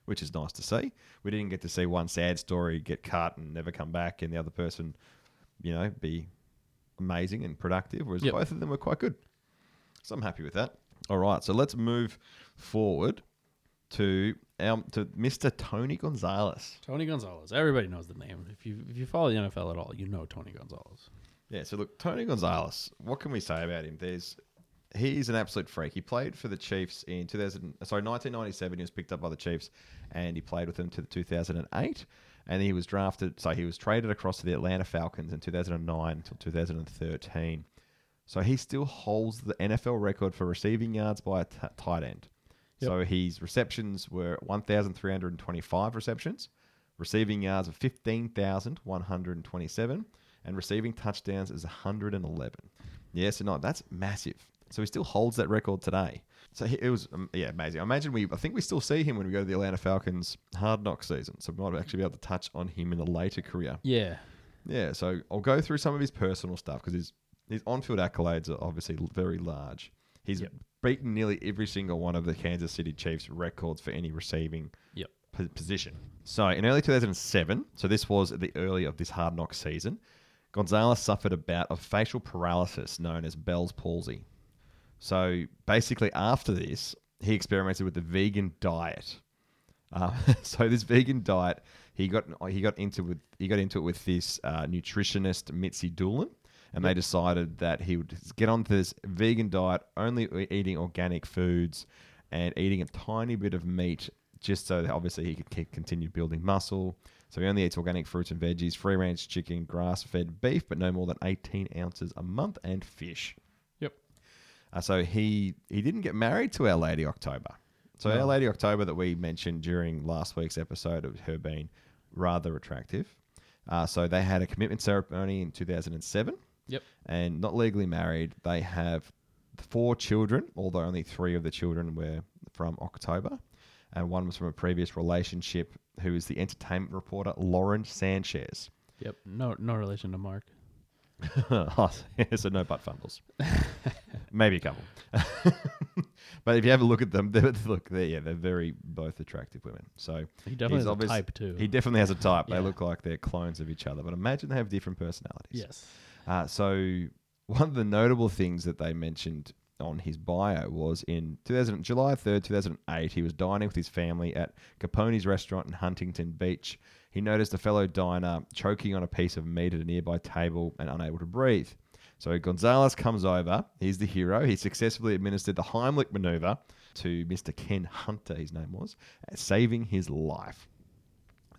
[SPEAKER 2] which is nice to see. We didn't get to see one sad story get cut and never come back, and the other person, you know, be amazing and productive. Whereas
[SPEAKER 1] Yep.
[SPEAKER 2] both of them were quite good. So I'm happy with that. All right, so let's move forward to um, to Mr. Tony Gonzalez.
[SPEAKER 1] Tony Gonzalez. Everybody knows the name. If you if you follow the NFL at all, you know Tony Gonzalez.
[SPEAKER 2] Yeah, so look, Tony Gonzalez, what can we say about him? There's he's an absolute freak. He played for the Chiefs in 2000 sorry, 1997 he was picked up by the Chiefs and he played with them to 2008 and he was drafted so he was traded across to the Atlanta Falcons in 2009 until 2013. So he still holds the NFL record for receiving yards by a t- tight end. So his receptions were 1,325 receptions, receiving yards of 15,127, and receiving touchdowns is 111. Yes, or not? That's massive. So he still holds that record today. So he, it was, um, yeah, amazing. I imagine we, I think we still see him when we go to the Atlanta Falcons hard knock season. So we might actually be able to touch on him in a later career.
[SPEAKER 1] Yeah.
[SPEAKER 2] Yeah, so I'll go through some of his personal stuff because his his on-field accolades are obviously very large. He's
[SPEAKER 1] Yep.
[SPEAKER 2] Beaten nearly every single one of the Kansas City Chiefs records for any receiving
[SPEAKER 1] Yep.
[SPEAKER 2] po- position. So in early 2007, so this was the early of this hard knock season, Gonzalez suffered a bout of facial paralysis known as Bell's palsy. So basically, after this, he experimented with the vegan diet. Uh, so this vegan diet, he got he got into with he got into it with this uh, nutritionist Mitzi Dulan, and they decided that he would get onto this vegan diet, only eating organic foods and eating a tiny bit of meat, just so that obviously he could keep, continue building muscle. So he only eats organic fruits and veggies, free range chicken, grass fed beef, but no more than 18 ounces a month, and fish.
[SPEAKER 1] Yep.
[SPEAKER 2] Uh, so he he didn't get married to Our Lady October. So Our Lady October that we mentioned during last week's episode of her being rather attractive. Uh, so they had a commitment ceremony in 2007
[SPEAKER 1] Yep.
[SPEAKER 2] and not legally married. They have four children, although only three of the children were from October, and one was from a previous relationship. Who is the entertainment reporter Lauren Sanchez?
[SPEAKER 1] Yep. No no relation to Mark.
[SPEAKER 2] oh, so no butt fumbles. Maybe a couple. but if you have a look at them, they're, look, they're, yeah, they're very both attractive women. So
[SPEAKER 1] He definitely has a type too.
[SPEAKER 2] He definitely has a type. They look like they're clones of each other. But imagine they have different personalities.
[SPEAKER 1] yes.
[SPEAKER 2] Uh, so one of the notable things that they mentioned on his bio was in 2000, July 3rd, 2008, he was dining with his family at Capone's restaurant in Huntington Beach. He noticed a fellow diner choking on a piece of meat at a nearby table and unable to breathe. So Gonzalez comes over. He's the hero. He successfully administered the Heimlich maneuver to Mr. Ken Hunter, his name was, saving his life.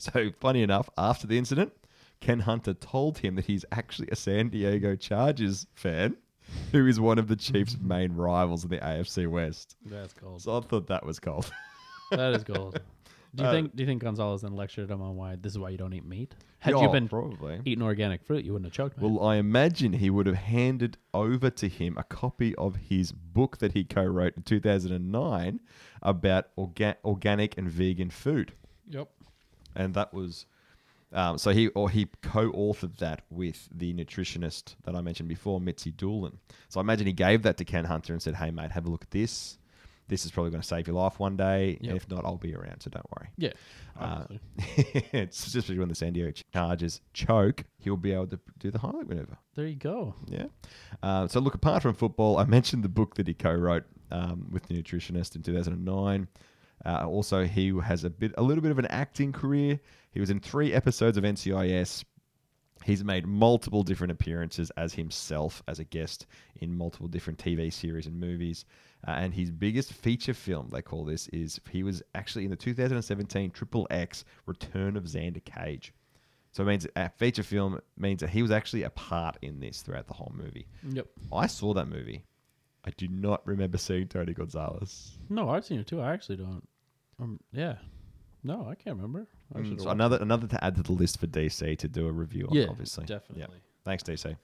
[SPEAKER 2] So, funny enough, after the incident, Ken Hunter told him that he's actually a San Diego Chargers fan who is one of the Chiefs' main rivals in the AFC West.
[SPEAKER 1] That's gold.
[SPEAKER 2] So I thought that was cold.
[SPEAKER 1] that is gold. Do you
[SPEAKER 2] Uh,
[SPEAKER 1] think do you think Gonzalez then lectured him on why this is why you don't eat meat? Had
[SPEAKER 2] Yeah,
[SPEAKER 1] you been
[SPEAKER 2] probably.
[SPEAKER 1] eating organic fruit, you wouldn't have choked.
[SPEAKER 2] Well, I imagine he would have handed over to him a copy of his book that he co-wrote in 2009 about orga- organic and vegan food.
[SPEAKER 1] yep.
[SPEAKER 2] and that was um, so he or he co-authored that with the nutritionist that I mentioned before, Mitzi Dulan. So I imagine he gave that to Ken Hunter and said, "Hey mate, have a look at this. this is probably going to save your life one day.
[SPEAKER 1] Yep.
[SPEAKER 2] If not, I'll be around, so don't worry.
[SPEAKER 1] Yeah.
[SPEAKER 2] Uh, it's especially when the San Diego Chargers choke, he'll be able to do the highlight maneuver.
[SPEAKER 1] there you go.
[SPEAKER 2] Yeah. Uh, so look, apart from football, I mentioned the book that he co-wrote um, with the nutritionist in 2009. Uh, also, he has a bit, a little bit of an acting career. He was in three episodes of NCIS. He's made multiple different appearances as himself as a guest in multiple different TV series and movies. Uh, and his biggest feature film, they call this, is he was actually in the 2017 Triple X Return of Xander Cage. So it means a feature film means that he was actually a part in this throughout the whole movie.
[SPEAKER 1] Yep.
[SPEAKER 2] I saw that movie. I do not remember seeing Tony Gonzalez.
[SPEAKER 1] No, I've seen it too. I actually don't. Um, yeah. No, I can't remember. I
[SPEAKER 2] Mm, so another another to add to the list for DC to do a review on,
[SPEAKER 1] Yeah,
[SPEAKER 2] obviously.
[SPEAKER 1] definitely.
[SPEAKER 2] Yeah. Thanks, DC.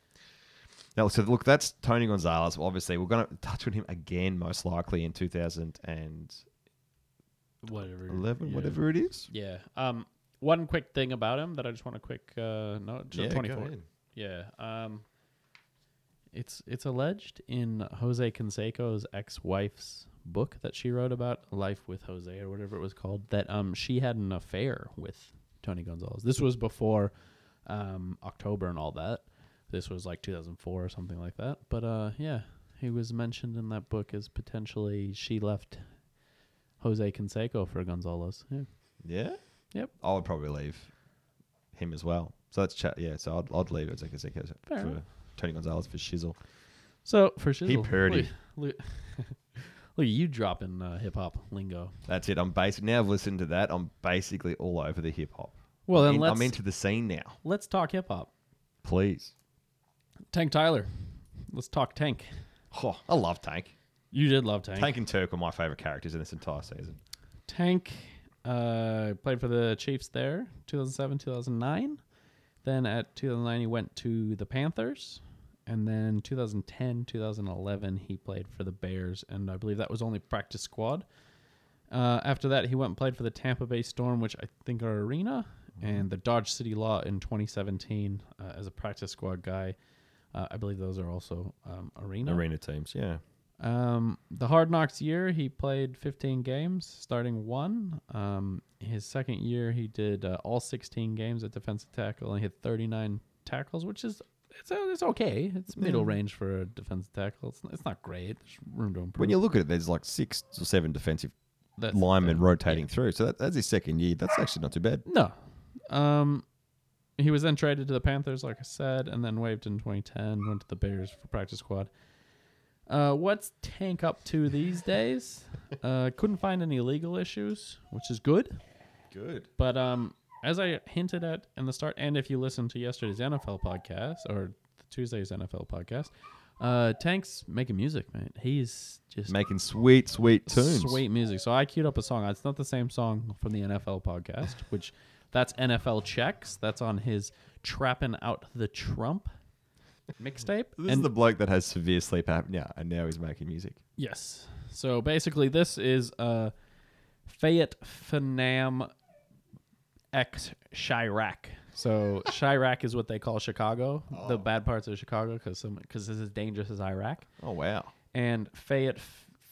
[SPEAKER 2] Now, so look, that's Tony Gonzalez. Well, obviously, we're going to touch on him again, most likely in 2011,
[SPEAKER 1] Whatever. yeah.
[SPEAKER 2] whatever it is.
[SPEAKER 1] Yeah. Um. One quick thing about him that I just want to quick uh, note.
[SPEAKER 2] Yeah, go
[SPEAKER 1] 24.
[SPEAKER 2] ahead.
[SPEAKER 1] Yeah. Um. It's it's alleged in Jose Canseco's ex-wife's book that she wrote about life with Jose or whatever it was called that um she had an affair with Tony Gonzalez. This was before um October and all that. This was like 2004 or something like that. But uh yeah, he was mentioned in that book as potentially she left Jose Canseco for Gonzalez. Yeah.
[SPEAKER 2] Yeah?
[SPEAKER 1] Yep.
[SPEAKER 2] I would probably leave him as well. So that's chat. Yeah, so I'd, I'd leave it as
[SPEAKER 1] Fair
[SPEAKER 2] for
[SPEAKER 1] enough.
[SPEAKER 2] Tony Gonzalez for Shizzle.
[SPEAKER 1] So for shizzle,
[SPEAKER 2] He purdy.
[SPEAKER 1] Look, look, look at you dropping uh, hip hop lingo.
[SPEAKER 2] That's it. I'm basic now. I've listened to that. I'm basically all over the hip hop.
[SPEAKER 1] Well,
[SPEAKER 2] I'm
[SPEAKER 1] then
[SPEAKER 2] in-
[SPEAKER 1] let's
[SPEAKER 2] I'm into the scene now.
[SPEAKER 1] let's talk hip hop.
[SPEAKER 2] Please.
[SPEAKER 1] Tank Tyler. Let's talk Tank.
[SPEAKER 2] Oh, I love Tank.
[SPEAKER 1] You did love Tank.
[SPEAKER 2] Tank and Turk are my favorite characters in this entire season.
[SPEAKER 1] Tank uh, played for the Chiefs there, 2007, 2009. Then at 2009, he went to the Panthers. And then 2010, 2011, he played for the Bears. And I believe that was only practice squad. Uh, after that, he went and played for the Tampa Bay Storm, which I think are arena, and the Dodge City Law in 2017 uh, as a practice squad guy. Uh, I believe those are also um, arena.
[SPEAKER 2] Arena teams, yeah.
[SPEAKER 1] Um, the Hard Knocks year, he played 15 games, starting one. Um, his second year, he did uh, all 16 games at defensive tackle and he had 39 tackles, which is it's uh, it's okay. It's middle
[SPEAKER 2] Yeah.
[SPEAKER 1] range for a defensive tackle. It's, it's not great. There's room to improve.
[SPEAKER 2] When you look at it, there's like six or seven defensive
[SPEAKER 1] That's
[SPEAKER 2] linemen rotating through. So that, that's his second year. That's actually not too bad.
[SPEAKER 1] No. Um, he was then traded to the Panthers, like I said, and then waived in 2010. Went to the Bears for practice squad. Uh, what's Tank up to these days? Uh, couldn't find any legal issues, which is good.
[SPEAKER 2] Good.
[SPEAKER 1] But um, as I hinted at in the start, and if you listen to yesterday's NFL podcast or Tuesday's NFL podcast, uh, Tank's making music, man. He's just
[SPEAKER 2] Making sweet, sweet tunes.
[SPEAKER 1] Sweet music. So I queued up a song. It's not the same song from the NFL podcast, which that's NFL checks. That's on his Trapping Out the Trump mixtape.
[SPEAKER 2] This is
[SPEAKER 1] And
[SPEAKER 2] the bloke that has severe sleep apnea, and now he's making music.
[SPEAKER 1] yes. So basically, this is uh, Fayette Fanam X Chiraq. So Chiraq is what they call Chicago, the oh. bad parts of Chicago, because because this is dangerous as Iraq.
[SPEAKER 2] Oh wow.
[SPEAKER 1] and Fayette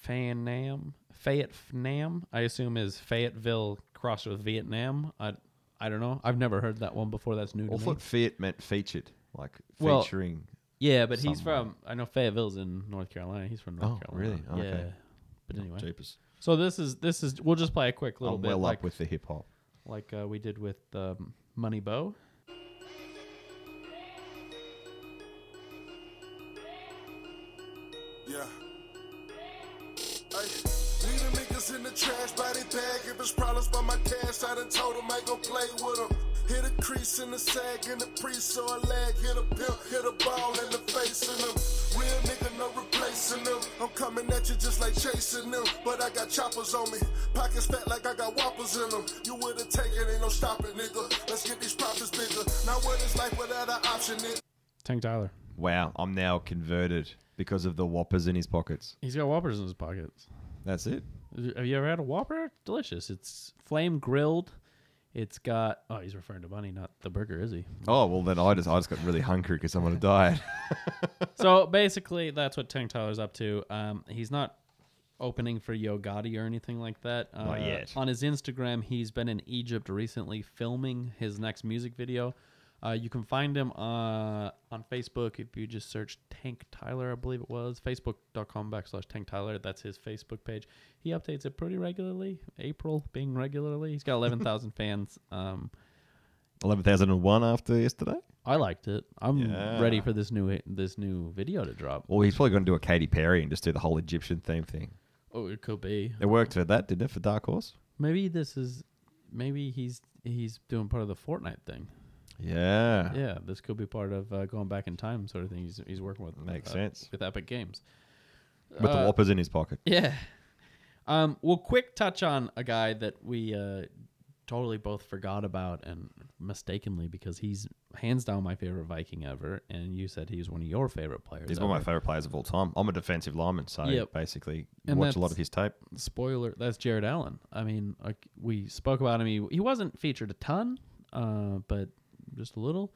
[SPEAKER 1] Fanam, Fayette Fanam, I assume is Fayetteville crossed with Vietnam. I, I don't know. I've never heard that one before. That's new
[SPEAKER 2] I
[SPEAKER 1] to me.
[SPEAKER 2] thought Fiat meant featured, like
[SPEAKER 1] Well,
[SPEAKER 2] featuring.
[SPEAKER 1] Yeah, but he's from. I know Fayetteville's in North Carolina. He's from North
[SPEAKER 2] Oh,
[SPEAKER 1] Carolina.
[SPEAKER 2] really? Oh,
[SPEAKER 1] Yeah.
[SPEAKER 2] okay.
[SPEAKER 1] But oh, anyway,
[SPEAKER 2] Jeepers.
[SPEAKER 1] so this is this is. We'll just play a quick little
[SPEAKER 2] I'm
[SPEAKER 1] bit,
[SPEAKER 2] well
[SPEAKER 1] like
[SPEAKER 2] up with the hip hop.
[SPEAKER 1] Like uh, we did with um, Money Bow.
[SPEAKER 4] Yeah. Leave the niggas in the trash body bag. If it's problems by my cash, I done told them I gon' play with them. Hit a crease in the sag in the priest, so I lag. Hit a pimp, hit a ball in the face of them. Real nigga, no replacing them. I'm coming at you just like chasing them. But I got choppers on me. Pockets fat like I got whoppers in them. You would've taken, ain't no stopping, nigga. Let's get these profits bigger. Now what is life without an option, nigga?
[SPEAKER 1] Tank Tyler.
[SPEAKER 2] Wow, I'm now converted because of the whoppers in his pockets.
[SPEAKER 1] He's got Whoppers in his pockets.
[SPEAKER 2] That's it.
[SPEAKER 1] Have you ever had a Whopper? Delicious. It's flame grilled. It's got. Oh, he's referring to money, not the burger, is he?
[SPEAKER 2] Oh well, then I just I just got really hungry because I'm on a diet.
[SPEAKER 1] so basically, that's what Tank Tyler's up to. Um, he's not opening for Yo Gotti or anything like that. Uh,
[SPEAKER 2] Not yet.
[SPEAKER 1] On his Instagram, he's been in Egypt recently filming his next music video. Uh, you can find him uh, on Facebook if you just search Tank Tyler, I believe it was. Facebook.com backslash Tank Tyler. That's his Facebook page. He updates it pretty regularly. April being regularly. He's got 11,000 fans. Um,
[SPEAKER 2] Eleven thousand and one after yesterday.
[SPEAKER 1] I liked it. I'm
[SPEAKER 2] Yeah.
[SPEAKER 1] ready for this new this new video to drop.
[SPEAKER 2] Well, he's probably going to do a Katy Perry and just do the whole Egyptian theme thing.
[SPEAKER 1] Oh, it could be.
[SPEAKER 2] It worked for that, didn't it? For Dark Horse.
[SPEAKER 1] Maybe this is maybe he's he's doing part of the Fortnite thing.
[SPEAKER 2] Yeah.
[SPEAKER 1] Yeah, this could be part of uh, going back in time sort of thing. He's he's working with
[SPEAKER 2] Makes
[SPEAKER 1] uh,
[SPEAKER 2] sense.
[SPEAKER 1] with Epic Games.
[SPEAKER 2] With the
[SPEAKER 1] Uh,
[SPEAKER 2] whoppers in his pocket.
[SPEAKER 1] Yeah. Um, well, quick touch on a guy that we uh, totally both forgot about and mistakenly because he's hands down my favorite Viking ever, and you said he's one of your favorite players.
[SPEAKER 2] He's one of my favorite players of all time. I'm a defensive lineman, so
[SPEAKER 1] Yep.
[SPEAKER 2] basically
[SPEAKER 1] And
[SPEAKER 2] watch a lot of his tape.
[SPEAKER 1] spoiler that's jared allen i mean like we spoke about him he, he wasn't featured a ton uh, but just a little.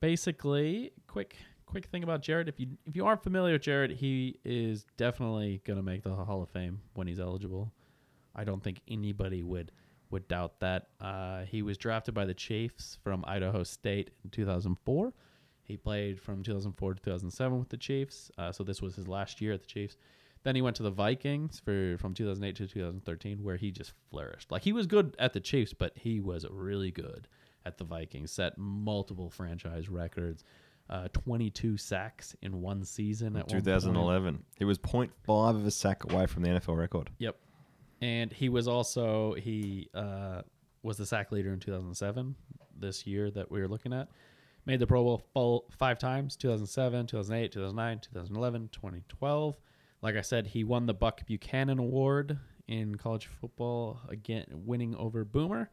[SPEAKER 1] Basically quick quick thing about jared. If you if you aren't familiar with jared he is definitely to make the hall of fame when he's eligible. I don't think anybody would would doubt that. Uh, he was drafted by the chiefs from idaho state in 2004 he played from 2004 to 2007 with the chiefs. Uh, so this was his last year at the chiefs. Then he went to the Vikings for from 2008 to 2013, where he just flourished. Like he was good at the Chiefs, but he was really good at the Vikings. Set multiple franchise records, uh, 22 sacks in one season at one point.
[SPEAKER 2] 2011. He was 0.5 of a sack away from the NFL record.
[SPEAKER 1] Yep, and he was also he uh, was the sack leader in 2007. This year that we were looking at, made the Pro Bowl full five times: 2007, 2008, 2009, 2011, 2012. Like I said, he won the Buck Buchanan Award in college football again, winning over Boomer.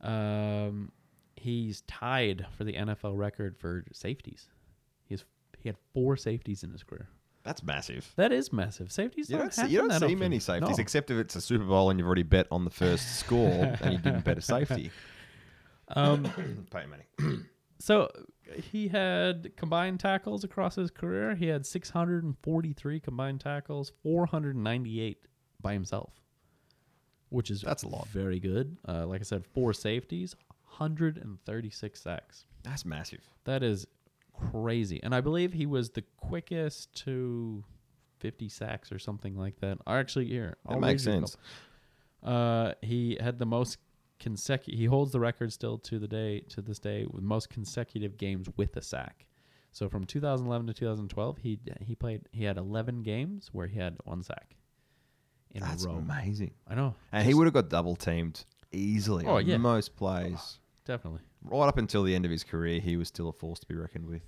[SPEAKER 1] Um, he's tied for the NFL record for safeties. He's he had four safeties in his career.
[SPEAKER 2] That's massive.
[SPEAKER 1] That is massive. Safeties
[SPEAKER 2] You
[SPEAKER 1] don't,
[SPEAKER 2] see, you don't see
[SPEAKER 1] often.
[SPEAKER 2] many safeties,
[SPEAKER 1] No.
[SPEAKER 2] except if it's a Super Bowl and you've already bet on the first score and you didn't bet a safety.
[SPEAKER 1] Um,
[SPEAKER 2] Pay money.
[SPEAKER 1] So he had combined tackles across his career. He had 643 combined tackles, 498 by himself, which is
[SPEAKER 2] That's a lot.
[SPEAKER 1] Very good. Uh, like I said, four safeties, 136 sacks.
[SPEAKER 2] That's massive.
[SPEAKER 1] That is crazy. And I believe he was the quickest to 50 sacks or something like that. Or actually, here
[SPEAKER 2] That
[SPEAKER 1] I'll
[SPEAKER 2] makes
[SPEAKER 1] read you a
[SPEAKER 2] sense.
[SPEAKER 1] Uh, he had the most consecutive. He holds the record still to the day to this day with most consecutive games with a sack. So from 2011 to 2012, he he played. He had 11 games where he had one sack in
[SPEAKER 2] That's
[SPEAKER 1] a row.
[SPEAKER 2] amazing.
[SPEAKER 1] I know.
[SPEAKER 2] And he would have got double teamed easily
[SPEAKER 1] Oh, yeah.
[SPEAKER 2] most plays.
[SPEAKER 1] Definitely.
[SPEAKER 2] Right up until the end of his career, he was still a force to be reckoned with.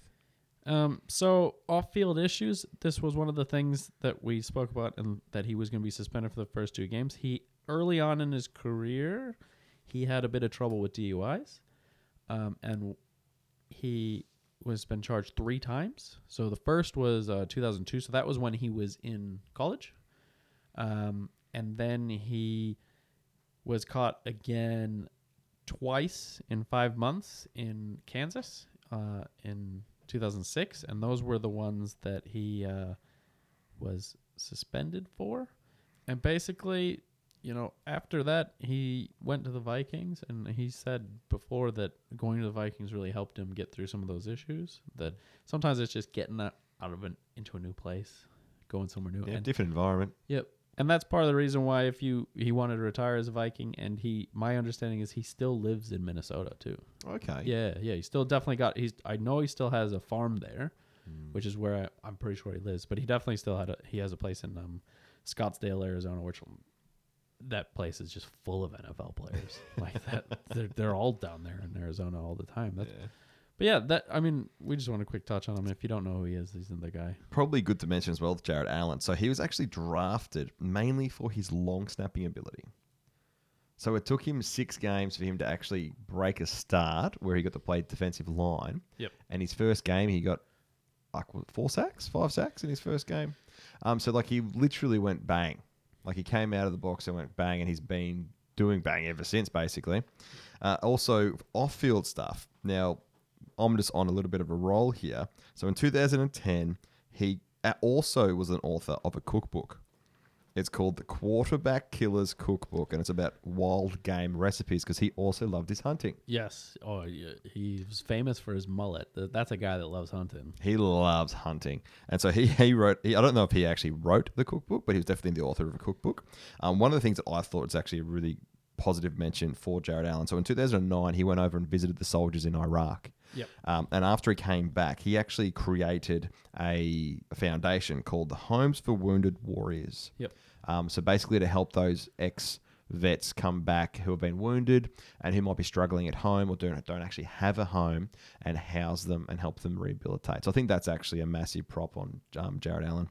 [SPEAKER 1] Um, so off-field issues. This was one of the things that we spoke about, and that he was going to be suspended for the first two games. He early on in his career, he had a bit of trouble with DUIs, um, and he was been charged three times. So the first was uh, 2002. So that was when he was in college, um, and then he was caught again twice in five months in Kansas uh, in 2006, and those were the ones that he uh, was suspended for. And basically, you know, after that, he went to the Vikings, and he said before that going to the Vikings really helped him get through some of those issues. That sometimes it's just getting out of an into a new place, going somewhere new.
[SPEAKER 2] Yeah,
[SPEAKER 1] and
[SPEAKER 2] different environment.
[SPEAKER 1] Yep. And that's part of the reason why if you he wanted to retire as a Viking and he my understanding is he still lives in Minnesota too.
[SPEAKER 2] Okay.
[SPEAKER 1] Yeah, yeah, he still definitely got he's I know he still has a farm there,
[SPEAKER 2] Hmm.
[SPEAKER 1] which is where I, I'm pretty sure he lives, but he definitely still had a he has a place in um Scottsdale, Arizona, which that place is just full of NFL players. like that they're they're all down there in Arizona all the time. That's,
[SPEAKER 2] Yeah.
[SPEAKER 1] But yeah, that I mean, we just want a quick touch on him. If you don't know who he is, he's the guy.
[SPEAKER 2] Probably good to mention as well, Jared Allen. So he was actually drafted mainly for his long snapping ability. So it took him six games for him to actually break a start where he got to play defensive line.
[SPEAKER 1] Yep.
[SPEAKER 2] And his first game, he got like four sacks, five sacks in his first game. Um, so like he literally went bang, like he came out of the box and went bang, and he's been doing bang ever since, basically. Uh, also off-field stuff. Now, I'm just on a little bit of a roll here. So in 2010, he also was an author of a cookbook. It's called the Quarterback Killer's Cookbook, and it's about wild game recipes because he also loved his hunting.
[SPEAKER 1] Yes. Oh, yeah, he was famous for his mullet. That's a guy that loves hunting.
[SPEAKER 2] He loves hunting, and so he he wrote. He, I don't know if he actually wrote the cookbook, but he was definitely the author of a cookbook. Um, one of the things that I thought was actually a really positive mention for Jared Allen. So in 2009, he went over and visited the soldiers in Iraq.
[SPEAKER 1] Yep.
[SPEAKER 2] Um, and after he came back, he actually created a, foundation called the Homes for Wounded Warriors.
[SPEAKER 1] Yep.
[SPEAKER 2] Um, so basically, to help those ex vets come back who have been wounded and who might be struggling at home or don't, don't actually have a home and house them and help them rehabilitate. So I think that's actually a massive prop on um, Jared Allen.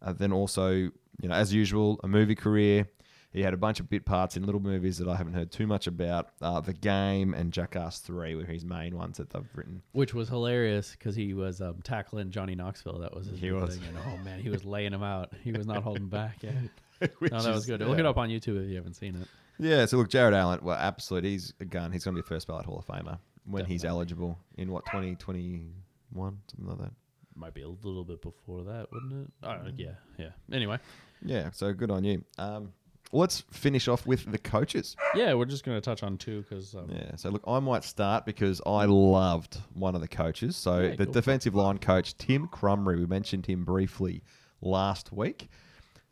[SPEAKER 2] Uh, then also, you know, as usual, a movie career. He had a bunch of bit parts in little movies that I haven't heard too much about. Uh, the Game and Jackass 3 were his main ones that they've written.
[SPEAKER 1] Which was hilarious because he was um, tackling Johnny Knoxville. That was his
[SPEAKER 2] He was.
[SPEAKER 1] thing. And, oh man, he was laying him out. He was not holding back. Yeah. No, that was
[SPEAKER 2] is-
[SPEAKER 1] good.
[SPEAKER 2] yeah.
[SPEAKER 1] Look it up on YouTube if you haven't seen it.
[SPEAKER 2] Yeah, so look, Jared Allen, well, absolutely, he's a gun. He's going to be a first ballot Hall of Famer when he's eligible in what, 2021, something like that.
[SPEAKER 1] Might be a little bit before that, wouldn't it? Oh, yeah, yeah. Anyway,
[SPEAKER 2] Yeah, so good on you. Um, let's finish off with the coaches.
[SPEAKER 1] yeah, we're just gonna touch on two because um,
[SPEAKER 2] Yeah, so look, I might start because I loved one of the coaches. So
[SPEAKER 1] Yeah,
[SPEAKER 2] the defensive line coach, Tim Krumrie, we mentioned him briefly last week.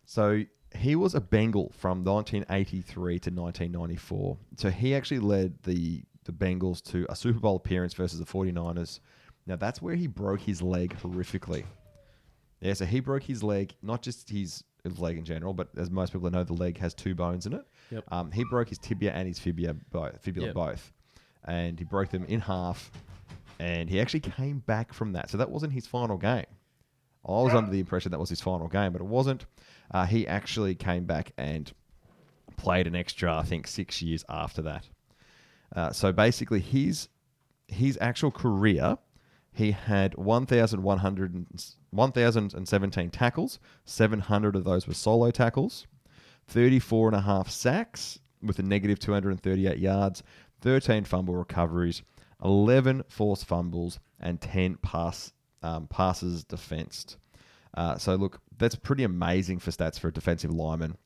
[SPEAKER 2] So he was a Bengal from 1983 to 1994. So he actually led the, the Bengals to a Super Bowl appearance versus the 49ers. Now, that's where he broke his leg horrifically. Yeah, so he broke his leg, not just his leg in general, but as most people know, the leg has two bones in it.
[SPEAKER 1] Yep.
[SPEAKER 2] Um, he broke his tibia and his fibula both, fibula
[SPEAKER 1] Yep.
[SPEAKER 2] both, and he broke them in half. And he actually came back from that, so that wasn't his final game. I was under the impression that was his final game, but it wasn't. Uh, he actually came back and played an extra, I think, six years after that. Uh, so basically, his his actual career, he had 1,100 1,017 tackles. 700 of those were solo tackles. 34 and a half sacks with a negative 238 yards. 13 fumble recoveries. 11 forced fumbles and 10 pass um, passes defensed. Uh, so look, that's pretty amazing for stats for a defensive lineman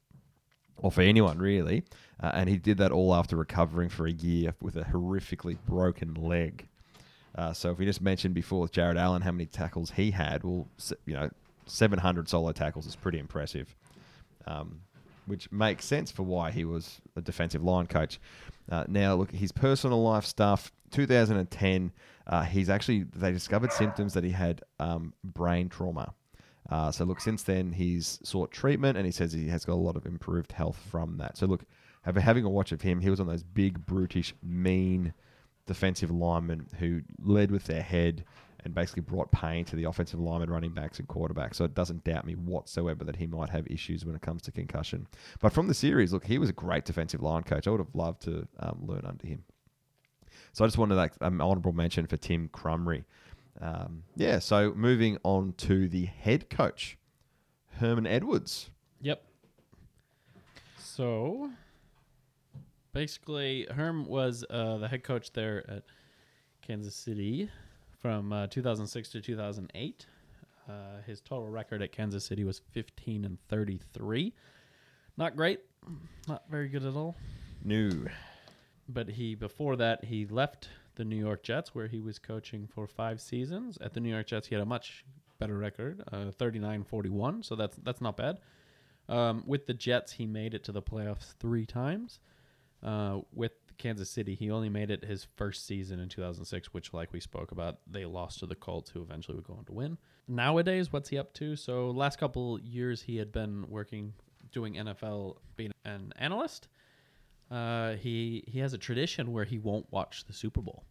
[SPEAKER 2] or for anyone really. Uh, and he did that all after recovering for a year with a horrifically broken leg. Uh, so if we just mentioned before with Jared Allen how many tackles he had, well, you know, 700 solo tackles is pretty impressive, um, which makes sense for why he was a defensive line coach. Uh, now, look, his personal life stuff. 2010, uh, he's actually they discovered symptoms that he had um, brain trauma. Uh, so look, since then he's sought treatment, and he says he has got a lot of improved health from that. So look, having a watch of him, he was on those big, brutish, mean defensive linemen who led with their head and basically brought pain to the offensive linemen, running backs, and quarterbacks. So it doesn't doubt me whatsoever that he might have issues when it comes to concussion. But from the series, look, he was a great defensive line coach. I would have loved to um, learn under him. So I just wanted like an honourable mention for Tim Krumrie. Um, yeah, so moving on to the head coach, Herman Edwards.
[SPEAKER 1] Yep. So basically, Herm was uh, the head coach there at Kansas City from uh, 2006 to 2008. Uh, his total record at Kansas City was 15 and 33. Not great, not very good at all.
[SPEAKER 2] New.
[SPEAKER 1] But he before that he left the New York Jets where he was coaching for five seasons. At the New York Jets, he had a much better record, uh, 39-41. So that's that's not bad. Um, with the Jets, he made it to the playoffs three times. Uh, with Kansas City, he only made it his first season in 2006, which, like we spoke about, they lost to the Colts, who eventually would go on to win. Nowadays, what's he up to? So, last couple years, he had been working, doing NFL, being an analyst. Uh, he he has a tradition where he won't watch the Super Bowl,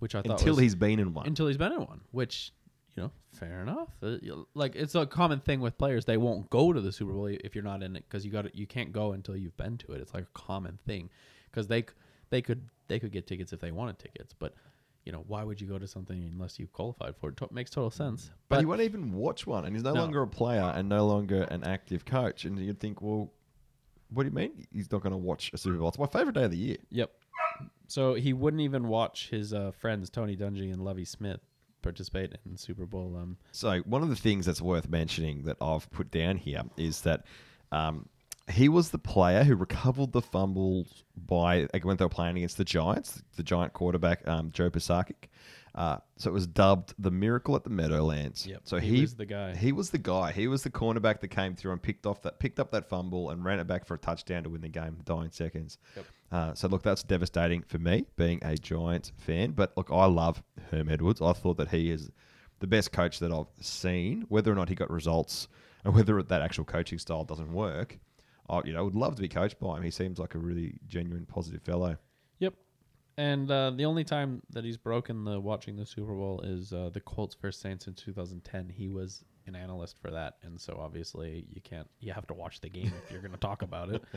[SPEAKER 1] which I thought
[SPEAKER 2] Until
[SPEAKER 1] was-
[SPEAKER 2] he's been in one.
[SPEAKER 1] until he's been in one, which you know, fair enough. Uh, like it's a common thing with players; they won't go to the Super Bowl if you're not in it because you got you can't go until you've been to it. It's like a common thing because they they could they could get tickets if they wanted tickets, but you know why would you go to something unless you qualified for it? To- makes total sense.
[SPEAKER 2] but he won't even watch one, and he's no,
[SPEAKER 1] No.
[SPEAKER 2] longer a player and no longer an active coach. And you'd think, well, what do you mean he's not going to watch a Super Bowl? It's my favorite day of the year.
[SPEAKER 1] Yep. So he wouldn't even watch his uh, friends Tony Dungy and Lovie Smith participate in Super Bowl. Um,
[SPEAKER 2] So one of the things that's worth mentioning that I've put down here is that Um, he was the player who recovered the fumble by when they were playing against the Giants, the Giant quarterback um, Joe Pisarcik. Uh, so it was dubbed the Miracle at the Meadowlands.
[SPEAKER 1] Yep,
[SPEAKER 2] So
[SPEAKER 1] he
[SPEAKER 2] he,
[SPEAKER 1] was the guy.
[SPEAKER 2] He was the guy. He was the cornerback that came through and picked off that picked up that fumble and ran it back for a touchdown to win the game, dying seconds.
[SPEAKER 1] Yep.
[SPEAKER 2] Uh, so look, that's devastating for me, being a Giants fan. But look, I love Herm Edwards. I thought that he is the best coach that I've seen. Whether or not he got results, and whether that actual coaching style doesn't work, I you know would love to be coached by him. He seems like a really genuine, positive fellow.
[SPEAKER 1] Yep. And uh, the only time that he's broken the watching the Super Bowl is uh, the Colts versus Saints in 2010. He was an analyst for that, and so obviously you can't. You have to watch the game if you're going to talk about it.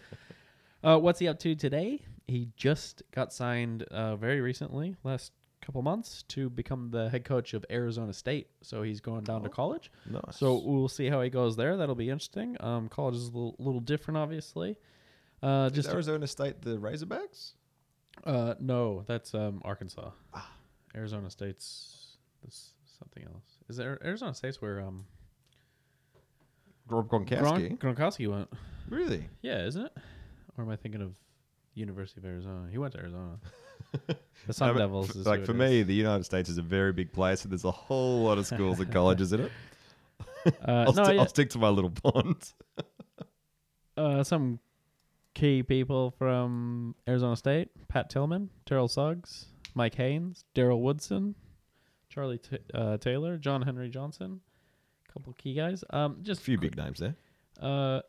[SPEAKER 1] Uh, what's he up to today? He just got signed uh, very recently, last couple months, to become the head coach of Arizona State. So he's going down to college.
[SPEAKER 2] Nice.
[SPEAKER 1] So we'll see how he goes there. That'll be interesting. Um, college is a little, little different, obviously. Uh,
[SPEAKER 2] Is
[SPEAKER 1] just
[SPEAKER 2] Arizona State the Razorbacks?
[SPEAKER 1] uh, no, that's um, Arkansas. Arizona State's this something else. Is there Arizona State's where um
[SPEAKER 2] Rob Gronkowski.
[SPEAKER 1] Gron- Gronkowski went?
[SPEAKER 2] really?
[SPEAKER 1] Yeah, isn't it? Or am I thinking of University of Arizona? He went to Arizona. the Sun
[SPEAKER 2] but
[SPEAKER 1] Devils.
[SPEAKER 2] f-
[SPEAKER 1] is
[SPEAKER 2] like for me,
[SPEAKER 1] is.
[SPEAKER 2] the United States is a very big place, and there's a whole lot of schools and colleges in it.
[SPEAKER 1] uh,
[SPEAKER 2] I'll,
[SPEAKER 1] no,
[SPEAKER 2] sti-
[SPEAKER 1] yeah,
[SPEAKER 2] I'll stick to my little pond.
[SPEAKER 1] uh, some key people from Arizona State: Pat Tillman, Terrell Suggs, Mike Haynes, Darren Woodson, Charlie T- uh, Taylor, John Henry Johnson. couple key guys. Um,
[SPEAKER 2] A
[SPEAKER 1] just
[SPEAKER 2] few big names there.
[SPEAKER 1] Uh,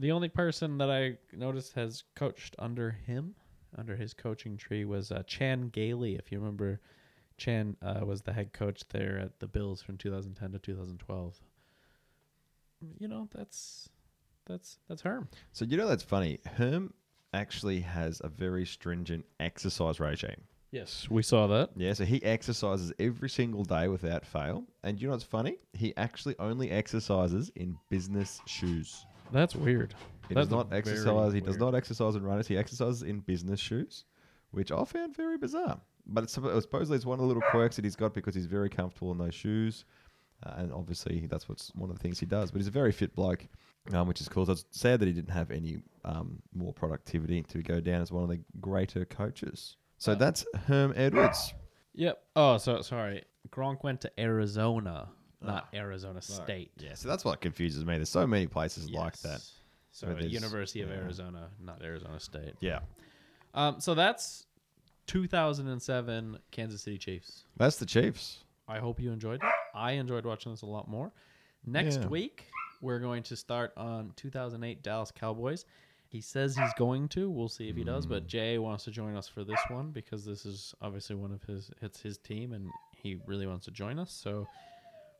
[SPEAKER 1] the only person that I noticed has coached under him, under his coaching tree, was uh, Chan Gailey. If you remember, Chan uh, was the head coach there at the Bills from 2010 to 2012. You know, that's that's that's Herm.
[SPEAKER 2] So you know that's funny. Herm actually has a very stringent exercise regime.
[SPEAKER 1] Yes, we saw that.
[SPEAKER 2] Yeah, so he exercises every single day without fail. And you know what's funny? He actually only exercises in business shoes.
[SPEAKER 1] That's weird.
[SPEAKER 2] He
[SPEAKER 1] That's
[SPEAKER 2] does not exercise. He does
[SPEAKER 1] weird.
[SPEAKER 2] not exercise in runners. He exercises in business shoes, which I found very bizarre. But it's, supposedly it's one of the little quirks that he's got because he's very comfortable in those shoes, uh, and obviously that's what's one of the things he does. But he's a very fit bloke, um, which is cool. So it's sad that he didn't have any um, more productivity to go down as one of the greater coaches. So
[SPEAKER 1] Uh,
[SPEAKER 2] that's Herm Edwards.
[SPEAKER 1] Yep. Oh, so sorry. Gronk went to Arizona, not Arizona State.
[SPEAKER 2] Yeah, so that's what confuses me. There's so many places like that.
[SPEAKER 1] So
[SPEAKER 2] Where there's-
[SPEAKER 1] University of
[SPEAKER 2] yeah.
[SPEAKER 1] Arizona, not Arizona State.
[SPEAKER 2] Yeah,
[SPEAKER 1] Um, so that's 2007 Kansas City Chiefs.
[SPEAKER 2] that's the Chiefs.
[SPEAKER 1] I hope you enjoyed it. I enjoyed watching this a lot more. Next
[SPEAKER 2] Yeah.
[SPEAKER 1] week, we're going to start on 2008 Dallas Cowboys. He says he's going to. We'll see if he does. But Jay wants to join us for this one because this is obviously one of his. It's his team, and he really wants to join us. So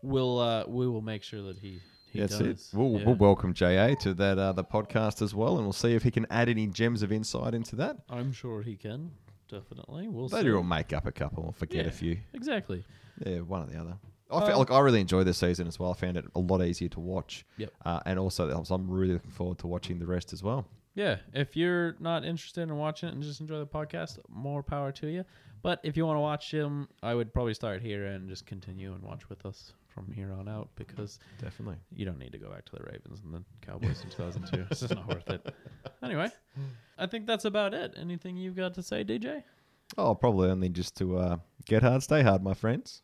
[SPEAKER 1] we'll uh, we will make sure that he he
[SPEAKER 2] That's
[SPEAKER 1] does.
[SPEAKER 2] it. We'll,
[SPEAKER 1] Yeah.
[SPEAKER 2] we'll welcome Jay to that uh, the podcast as well, and we'll see if he can add any gems of insight into that.
[SPEAKER 1] I'm sure he can. Definitely. We'll
[SPEAKER 2] Maybe we'll make up a couple and forget a few.
[SPEAKER 1] Exactly.
[SPEAKER 2] Yeah, one or the other. I felt like I really enjoyed this season as well. I found it a lot easier to watch.
[SPEAKER 1] Yep.
[SPEAKER 2] Uh, and also, I'm really looking forward to watching the rest as well.
[SPEAKER 1] Yeah, if you're not interested in watching it and just enjoy the podcast, more power to you. But if you want to watch him, I would probably start here and just continue and watch with us from here on out because
[SPEAKER 2] Definitely.
[SPEAKER 1] you don't need to go back to the Ravens and the Cowboys in 2002. It's just not worth it. Anyway, I think that's about it. Anything you've got to say, DJ?
[SPEAKER 2] Oh, probably only just to uh, get hard, stay hard, my friends.